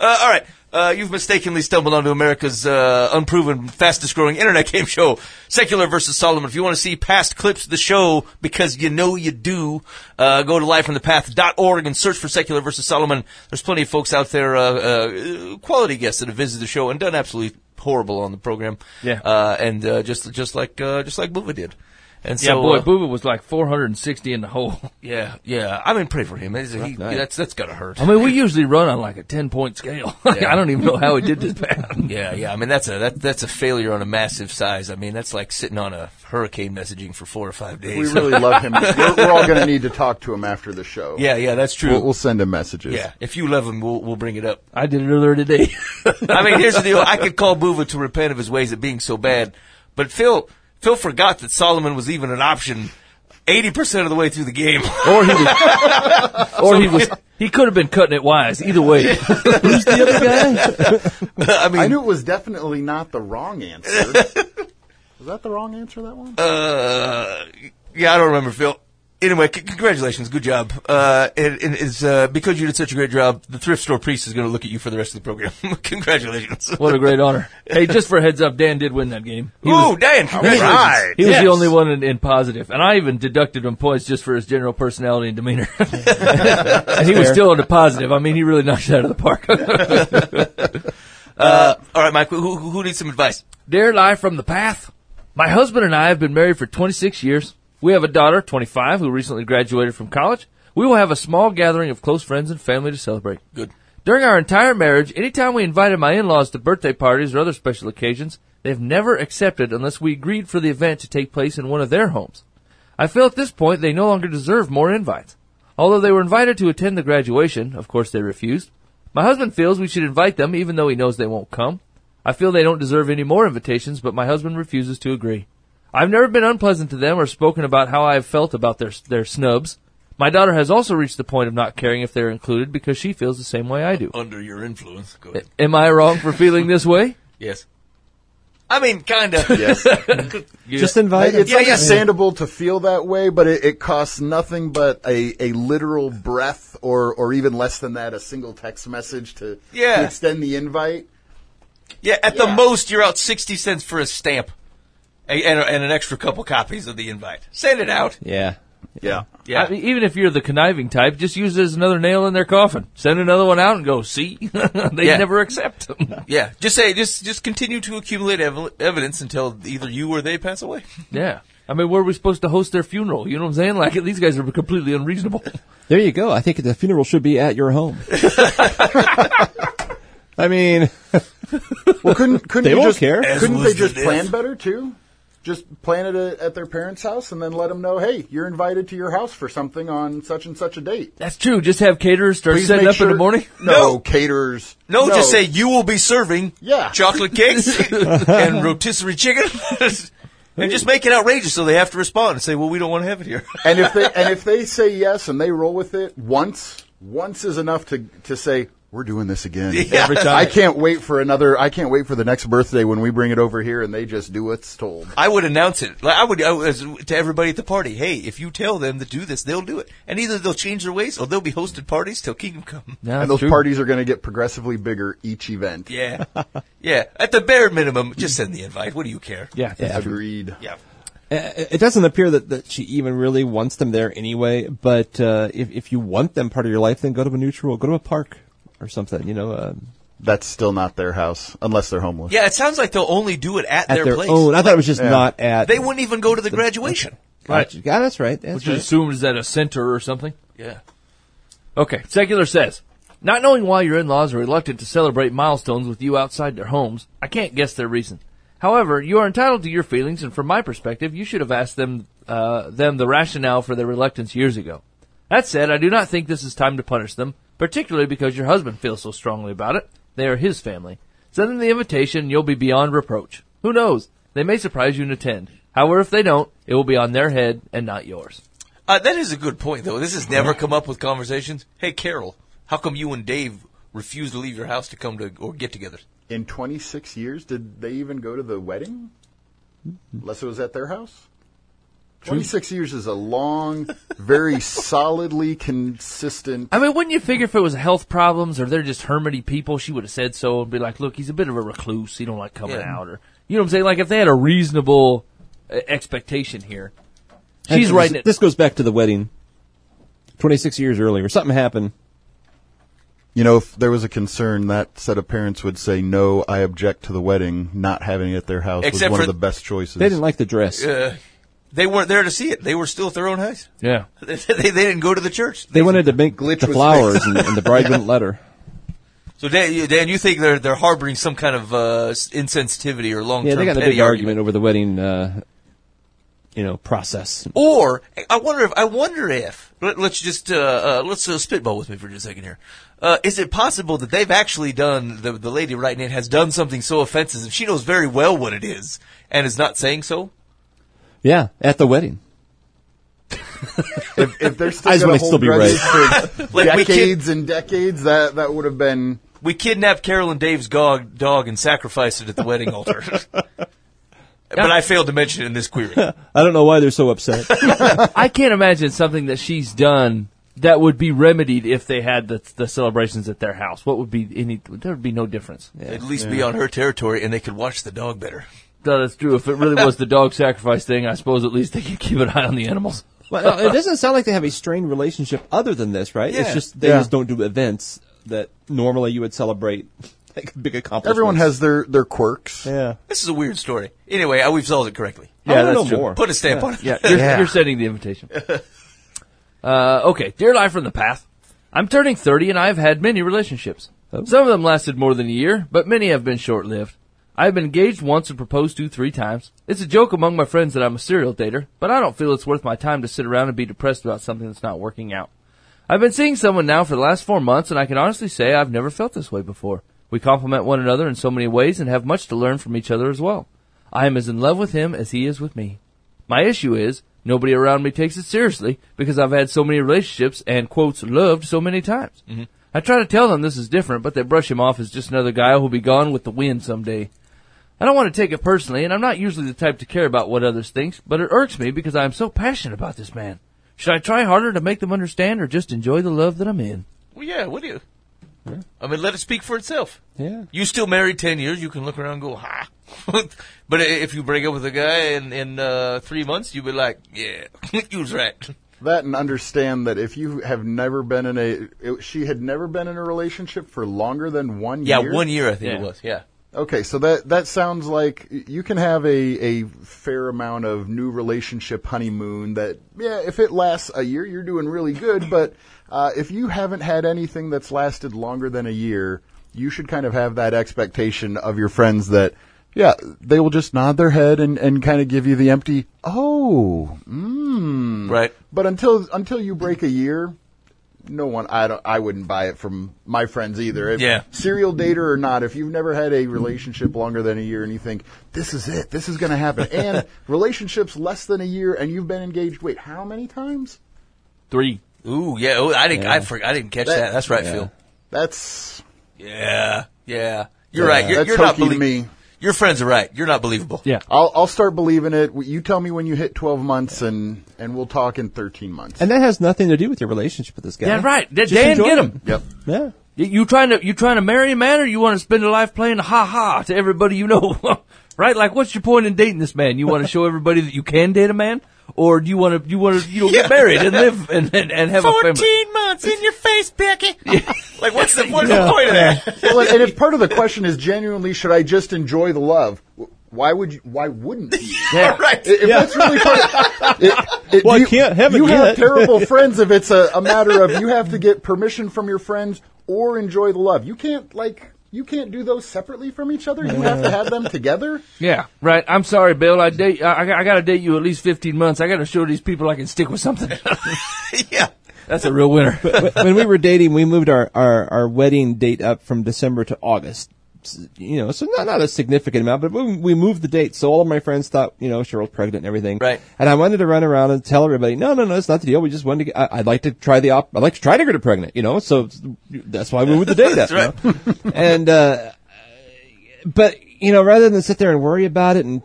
all right. Uh, you've mistakenly stumbled onto America's uh, unproven, fastest growing internet [LAUGHS] game show, Secular versus Solomon. If you want to see past clips of the show, because you know you do, uh, go to livefromthepath.org and search for Secular versus Solomon. There's plenty of folks out there, uh, uh, quality guests that have visited the show and done absolutely horrible on the program. Yeah. Uh, and uh, just just like uh, just like Booba did. And so, yeah, boy, uh, Booba was like 460 in the hole. [LAUGHS] yeah, yeah. I mean, pray for him. He's- he- that's that's gotta hurt. I mean, we usually run on like a 10 point scale. [LAUGHS] I don't even know how he did this [LAUGHS] bad. Yeah, yeah. I mean, that's a that, that's a failure on a massive size. I mean, that's like sitting on a hurricane messaging for four or five days. We really love him. We're, we're all going to need to talk to him after the show. yeah, yeah, that's true. We'll, we'll send him messages. yeah, if you love him, we'll we'll bring it up. I did it earlier today. I mean, here's the deal: I could call Buva to repent of his ways of being so bad, but Phil Phil forgot that Solomon was even an option. Eighty percent of the way through the game. or he was, [LAUGHS] or he was, he could have been cutting it wise. Either way. [LAUGHS] Who's the other guy? [LAUGHS] I mean, I knew it was definitely not the wrong answer. Was that the wrong answer? That one? Uh, yeah, I don't remember, Phil. Anyway, c- congratulations, good job. Uh, and, and it's uh, because you did such a great job. The thrift store priest is going to look at you for the rest of the program. [LAUGHS] congratulations. What a great honor. [LAUGHS] Hey, just for a heads up, Dan did win that game. He Ooh, was, Dan, congratulations. he was Yes. the only one in, in positive, and I even deducted him points just for his general personality and demeanor. [LAUGHS] and he was still in the positive. I mean, he really knocked it out of the park. Uh, all right, Mike, who, who, who needs some advice? Dear Live from the Path, my husband and I have been married for 26 years. We have a daughter, 25, who recently graduated from college. We will have a small gathering of close friends and family to celebrate. Good. During our entire marriage, anytime we invited my in-laws to birthday parties or other special occasions, they've never accepted unless we agreed for the event to take place in one of their homes. I feel at this point they no longer deserve more invites. Although they were invited to attend the graduation, of course they refused. My husband feels we should invite them even though he knows they won't come. I feel they don't deserve any more invitations, but my husband refuses to agree. I've never been unpleasant to them or spoken about how I have felt about their their snubs. My daughter has also reached the point of not caring if they're included because she feels the same way I do. Under your influence. Go ahead. Am I wrong for feeling this way? [LAUGHS] Yes. I mean, kind of. yes. [LAUGHS] Just invite them. It's Yeah, yeah. understandable to feel that way, but it, it costs nothing but a, a literal breath or, or even less than that, a single text message to, Yeah. to extend the invite. Yeah, at the most, you're out 60 cents for a stamp and, and, and an extra couple copies of the invite. Send it out. Yeah. Yeah. Yeah. I mean, even if you're the conniving type, just use it as another nail in their coffin. Send another one out and go, see? [LAUGHS] they Yeah. never accept them. [LAUGHS] yeah. Just say, just, just continue to accumulate ev- evidence until either you or they pass away. [LAUGHS] yeah. I mean, where are we supposed to host their funeral? You know what I'm saying? Like, these guys are completely unreasonable. There you go. I think the funeral should be at your home. I mean, Well, couldn't couldn't They you just care. As couldn't they just plan better too? Just plan it at, at their parents' house and then let them know, hey, you're invited to your house for something on such and such a date. That's true. Just have caterers start Please setting make up in the morning. [LAUGHS] No, No. caterers. No, just say you will be serving Yeah. chocolate cakes [LAUGHS] and rotisserie chicken. [LAUGHS] and just make it outrageous so they have to respond and say, well, we don't want to have it here. and if they and if they say yes and they roll with it once, once is enough to to say we're doing this again. [LAUGHS] Yeah. Every time. I can't wait for another. I can't wait for the next birthday when we bring it over here and they just do what's told. I would announce it. Like I would I was, to everybody at the party. Hey, if you tell them to do this, they'll do it. And either they'll change their ways or they'll be hosted parties till kingdom come. Yeah, and those true. parties are going to get progressively bigger each event. Yeah, [LAUGHS] yeah. At the bare minimum, just send the invite. What do you care? Yeah. Yeah. Agreed. Yeah. It doesn't appear that, that she even really wants them there anyway. But uh, if if you want them part of your life, then go to a neutral, go to a park or something. You know, um, That's still not their house unless they're homeless. Yeah, it sounds like they'll only do it at, at their, their, place. own. I thought it was just Yeah. not at. They wouldn't even go to the graduation. Right. Yeah, that's right. That's Which right. is assumed is at a center or something. Yeah. Okay. Secular says, not knowing why your in-laws are reluctant to celebrate milestones with you outside their homes, I can't guess their reason. However, you are entitled to your feelings, and from my perspective, you should have asked them uh, them the rationale for their reluctance years ago. That said, I do not think this is time to punish them, particularly because your husband feels so strongly about it. They are his family. Send them the invitation, and you'll be beyond reproach. Who knows? They may surprise you and attend. However, if they don't, it will be on their head and not yours. Uh, that is a good point, though. This has never come up with conversations. Hey, Carol, how come you and Dave refuse to leave your house to come to or get together? In 26 years, did they even go to the wedding? Unless it was at their house? 26 years is a long, very [LAUGHS] solidly consistent. I mean, wouldn't you figure if it was health problems or they're just hermity people, she would have said so and be like, look, he's a bit of a recluse. He don't like coming Yeah. out. Or, you know what I'm saying? Like, if they had a reasonable uh, expectation here. She's And writing it. This goes back to the wedding. Twenty six years earlier, something happened. You know, if there was a concern, that set of parents would say, no, I object to the wedding. Not having it at their house Except was one for- of the best choices. They didn't like the dress. Uh, they weren't there to see it. They were still at their own house. Yeah. [LAUGHS] they, they didn't go to the church. They wanted to make Glitch the was flowers, and, and the bride wouldn't [LAUGHS] let her. So Dan, you, Dan, you think they're they're harboring some kind of uh, insensitivity or long term Yeah, they got a big argument over the wedding, uh, you know, process. Or I wonder if I wonder if let, us just uh, uh, let's uh, spitball with me for just a second here. Uh, is it possible that they've actually done the the lady writing it has done something so offensive and she knows very well what it is and is not saying so? Yeah, at the wedding. if, if they're still Eyes going might to still be grudges for [LAUGHS] Like we kid- decades and decades, that that would have been. We kidnapped Carol and Dave's dog, dog and sacrificed it at the wedding altar. [LAUGHS] But I failed to mention it in this query. [LAUGHS] I don't know why they're so upset. I can't imagine something that she's done that would be remedied if they had the the celebrations at their house. What would be any? There would be no difference. At least be on her territory, and they could watch the dog better. No, that's true. If it really was the dog sacrifice thing, I suppose at least they could keep an eye on the animals. well, no, it doesn't sound like they have a strained relationship other than this, right? Yeah. It's just they Yeah. just don't do events that normally you would celebrate [LAUGHS] like big accomplishments. Everyone has their, their quirks. yeah. This is a weird story. Anyway, uh, we've solved it correctly. Yeah, wanna that's true. more. Put a stamp on it. Yeah, you're, Yeah. you're sending the invitation. [LAUGHS] Uh, okay, dear Live from the Path. I'm turning 30 and I've had many relationships. Some of them lasted more than a year, but many have been short-lived. I've been engaged once and proposed to three times. It's a joke among my friends that I'm a serial dater, but I don't feel it's worth my time to sit around and be depressed about something that's not working out. I've been seeing someone now for the last four months, and I can honestly say I've never felt this way before. We complement one another in so many ways and have much to learn from each other as well. I am as in love with him as he is with me. My issue is nobody around me takes it seriously because I've had so many relationships and quotes loved so many times. Mm-hmm. I try to tell them this is different, but they brush him off as just another guy who'll be gone with the wind someday. I don't want to take it personally, and I'm not usually the type to care about what others think, but it irks me because I am so passionate about this man. Should I try harder to make them understand or just enjoy the love that I'm in? Well, yeah, what do you? I mean, let it speak for itself. Yeah. You still married 10 years, you can look around and go, ha. [LAUGHS] but if you break up with a guy in, in uh, three months, you'd be like, yeah, [LAUGHS] you was right. That and understand that if you have never been in a, it, she had never been in a relationship for longer than one Yeah, year. Yeah, one year I think it was, yeah. Okay, so that that sounds like you can have a a fair amount of new relationship honeymoon. That yeah, if it lasts a year, you're doing really good. But uh, if you haven't had anything that's lasted longer than a year, you should kind of have that expectation of your friends that yeah, they will just nod their head and and kind of give you the empty oh, mm. Right. But until until you break a year, no one I don't I wouldn't buy it from my friends either. If Yeah. serial dater or not, if you've never had a relationship longer than a year and you think this is it, this is going to happen, [LAUGHS] and relationships less than a year and you've been engaged, wait, how many times? Three. Ooh, yeah. Oh, I didn't. I forgot. I didn't catch that. That- That's right, yeah. Phil. That's Yeah, yeah. You're Yeah, right. You're, you're not to me. Your friends are right. You're not believable. Yeah. I'll I'll start believing it. You tell me when you hit 12 months and and we'll talk in 13 months. And that has nothing to do with your relationship with this guy. Yeah, right. Dan, Just Dan get him. him. Yep. Yeah. You, you trying to you trying to marry a man, or you want to spend a life playing ha ha to everybody you know, [LAUGHS] right? Like, what's your point in dating this man? You want to show everybody that you can date a man, or do you want to you want to you know get married and live and and, and have a family? Fourteen months in your face, Becky. [LAUGHS] like, what's the, what's the point of that? [LAUGHS] well, and if part of the question is genuinely, should I just enjoy the love? Why would you? Why wouldn't you? [LAUGHS] Yeah. right. If that's really part of, it, it, Well, I you, can't have it You yet. have terrible friends if it's a, a matter of you have to get permission from your friends or enjoy the love. You can't like you can't do those separately from each other. You have to uh. have them together. Yeah, right. I'm sorry, Bill. I date. I, I got to date you at least 15 months. I got to show these people I can stick with something. [LAUGHS] yeah. That's a real winner. when we were dating, we moved our, our, our wedding date up from December to August. You know, so not, not a significant amount, but we, we moved the date. So all of my friends thought, you know, Cheryl's pregnant and everything. Right. And I wanted to run around and tell everybody, no, no, no, it's not the deal. We just wanted to get, I, I'd like to try the op, I'd like to try to get her pregnant, you know, so that's why we moved the date up. [LAUGHS] That's you know? and, uh, but, you know, rather than sit there and worry about it and,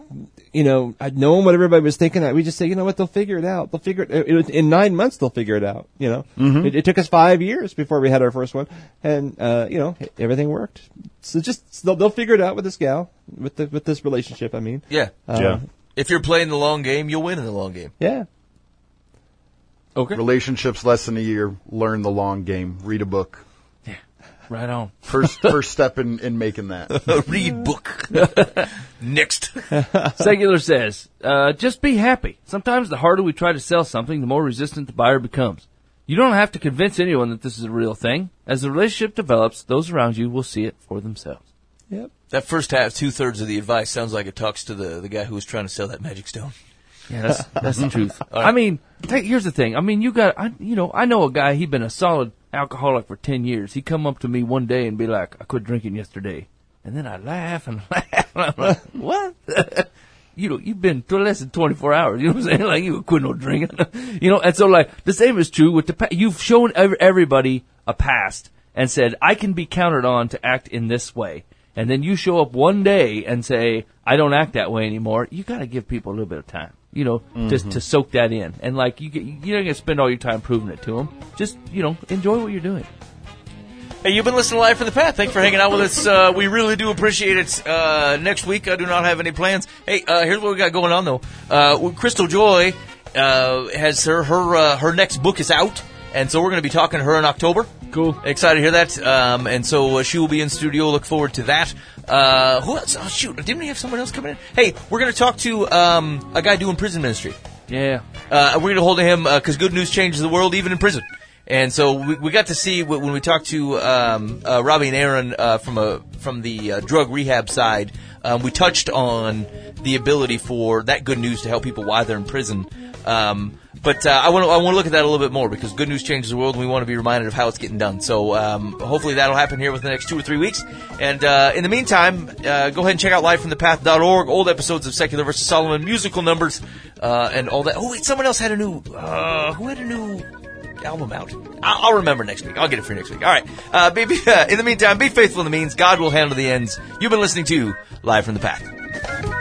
you know, I'd known what everybody was thinking. That we just say, you know what, they'll figure it out. They'll figure it, it in nine months, they'll figure it out, you know. It, it took us five years before we had our first one. And, uh, you know, everything worked. So just, they'll, they'll figure it out with this gal, with the, with this relationship, I mean. Yeah. Uh, Yeah. If you're playing the long game, you'll win in the long game. Yeah. okay. Relationships less than a year. Learn the long game. Read a book. Right on. First first step in, in making that. [LAUGHS] Read book. [LAUGHS] Next. Secular says, uh, just be happy. Sometimes the harder we try to sell something, the more resistant the buyer becomes. You don't have to convince anyone that this is a real thing. As the relationship develops, those around you will see it for themselves. Yep. That first half, two thirds of the advice sounds like it talks to the, the guy who was trying to sell that magic stone. Yeah, that's that's the [LAUGHS] truth. I mean, take, here's the thing. I mean, you got, I, you know, I know a guy. He'd been a solid alcoholic for ten years. He'd come up to me one day and be like, "I quit drinking yesterday," and then I laugh and [LAUGHS] laugh. And I'm like, "What?" [LAUGHS] you know, you've been to less than 24 hours. You know what I'm saying? [LAUGHS] Like you quit no drinking. you know, and so like the same is true with the. Pa- you've shown ev- everybody a past and said, "I can be counted on to act in this way." and then you show up one day and say, I don't act that way anymore, you gotta give people a little bit of time. You know, just to soak that in. And like, you you're not gonna spend all your time proving it to them. Just, you know, enjoy what you're doing. Hey, you've been listening to Live from the Path. Thanks for hanging out with us. Uh, we really do appreciate it. Uh, next week, I do not have any plans. Hey, uh, here's what we got going on though. Uh, Crystal Joy uh, has her her uh, her next book is out, and so we're going to be talking to her in October. Cool. Excited to hear that. Um, and so uh, she will be in studio. Look forward to that. Uh, who else? Oh, shoot. Didn't we have someone else coming in? Hey, we're going to talk to um, a guy doing prison ministry. Yeah. Uh, we're going to hold him because good news changes the world, even in prison. And so we, we got to see when we talked to um, uh, Robbie and Aaron uh, from a from the uh, drug rehab side. Um, we touched on the ability for that good news to help people while they're in prison. Um, but uh, I want to I want to look at that a little bit more because good news changes the world, and we want to be reminded of how it's getting done. So um, hopefully that'll happen here within the next two or three weeks. And uh, in the meantime, uh, go ahead and check out livefromthepath.org. Old episodes of Secular versus Solomon, musical numbers, uh, and all that. Oh wait, someone else had a new. Uh, who had a new? album out. I'll, remember next week. I'll get it for you next week. All right. Uh, uh, [LAUGHS] in the meantime, be faithful in the means. God will handle the ends. You've been listening to Live from the Path.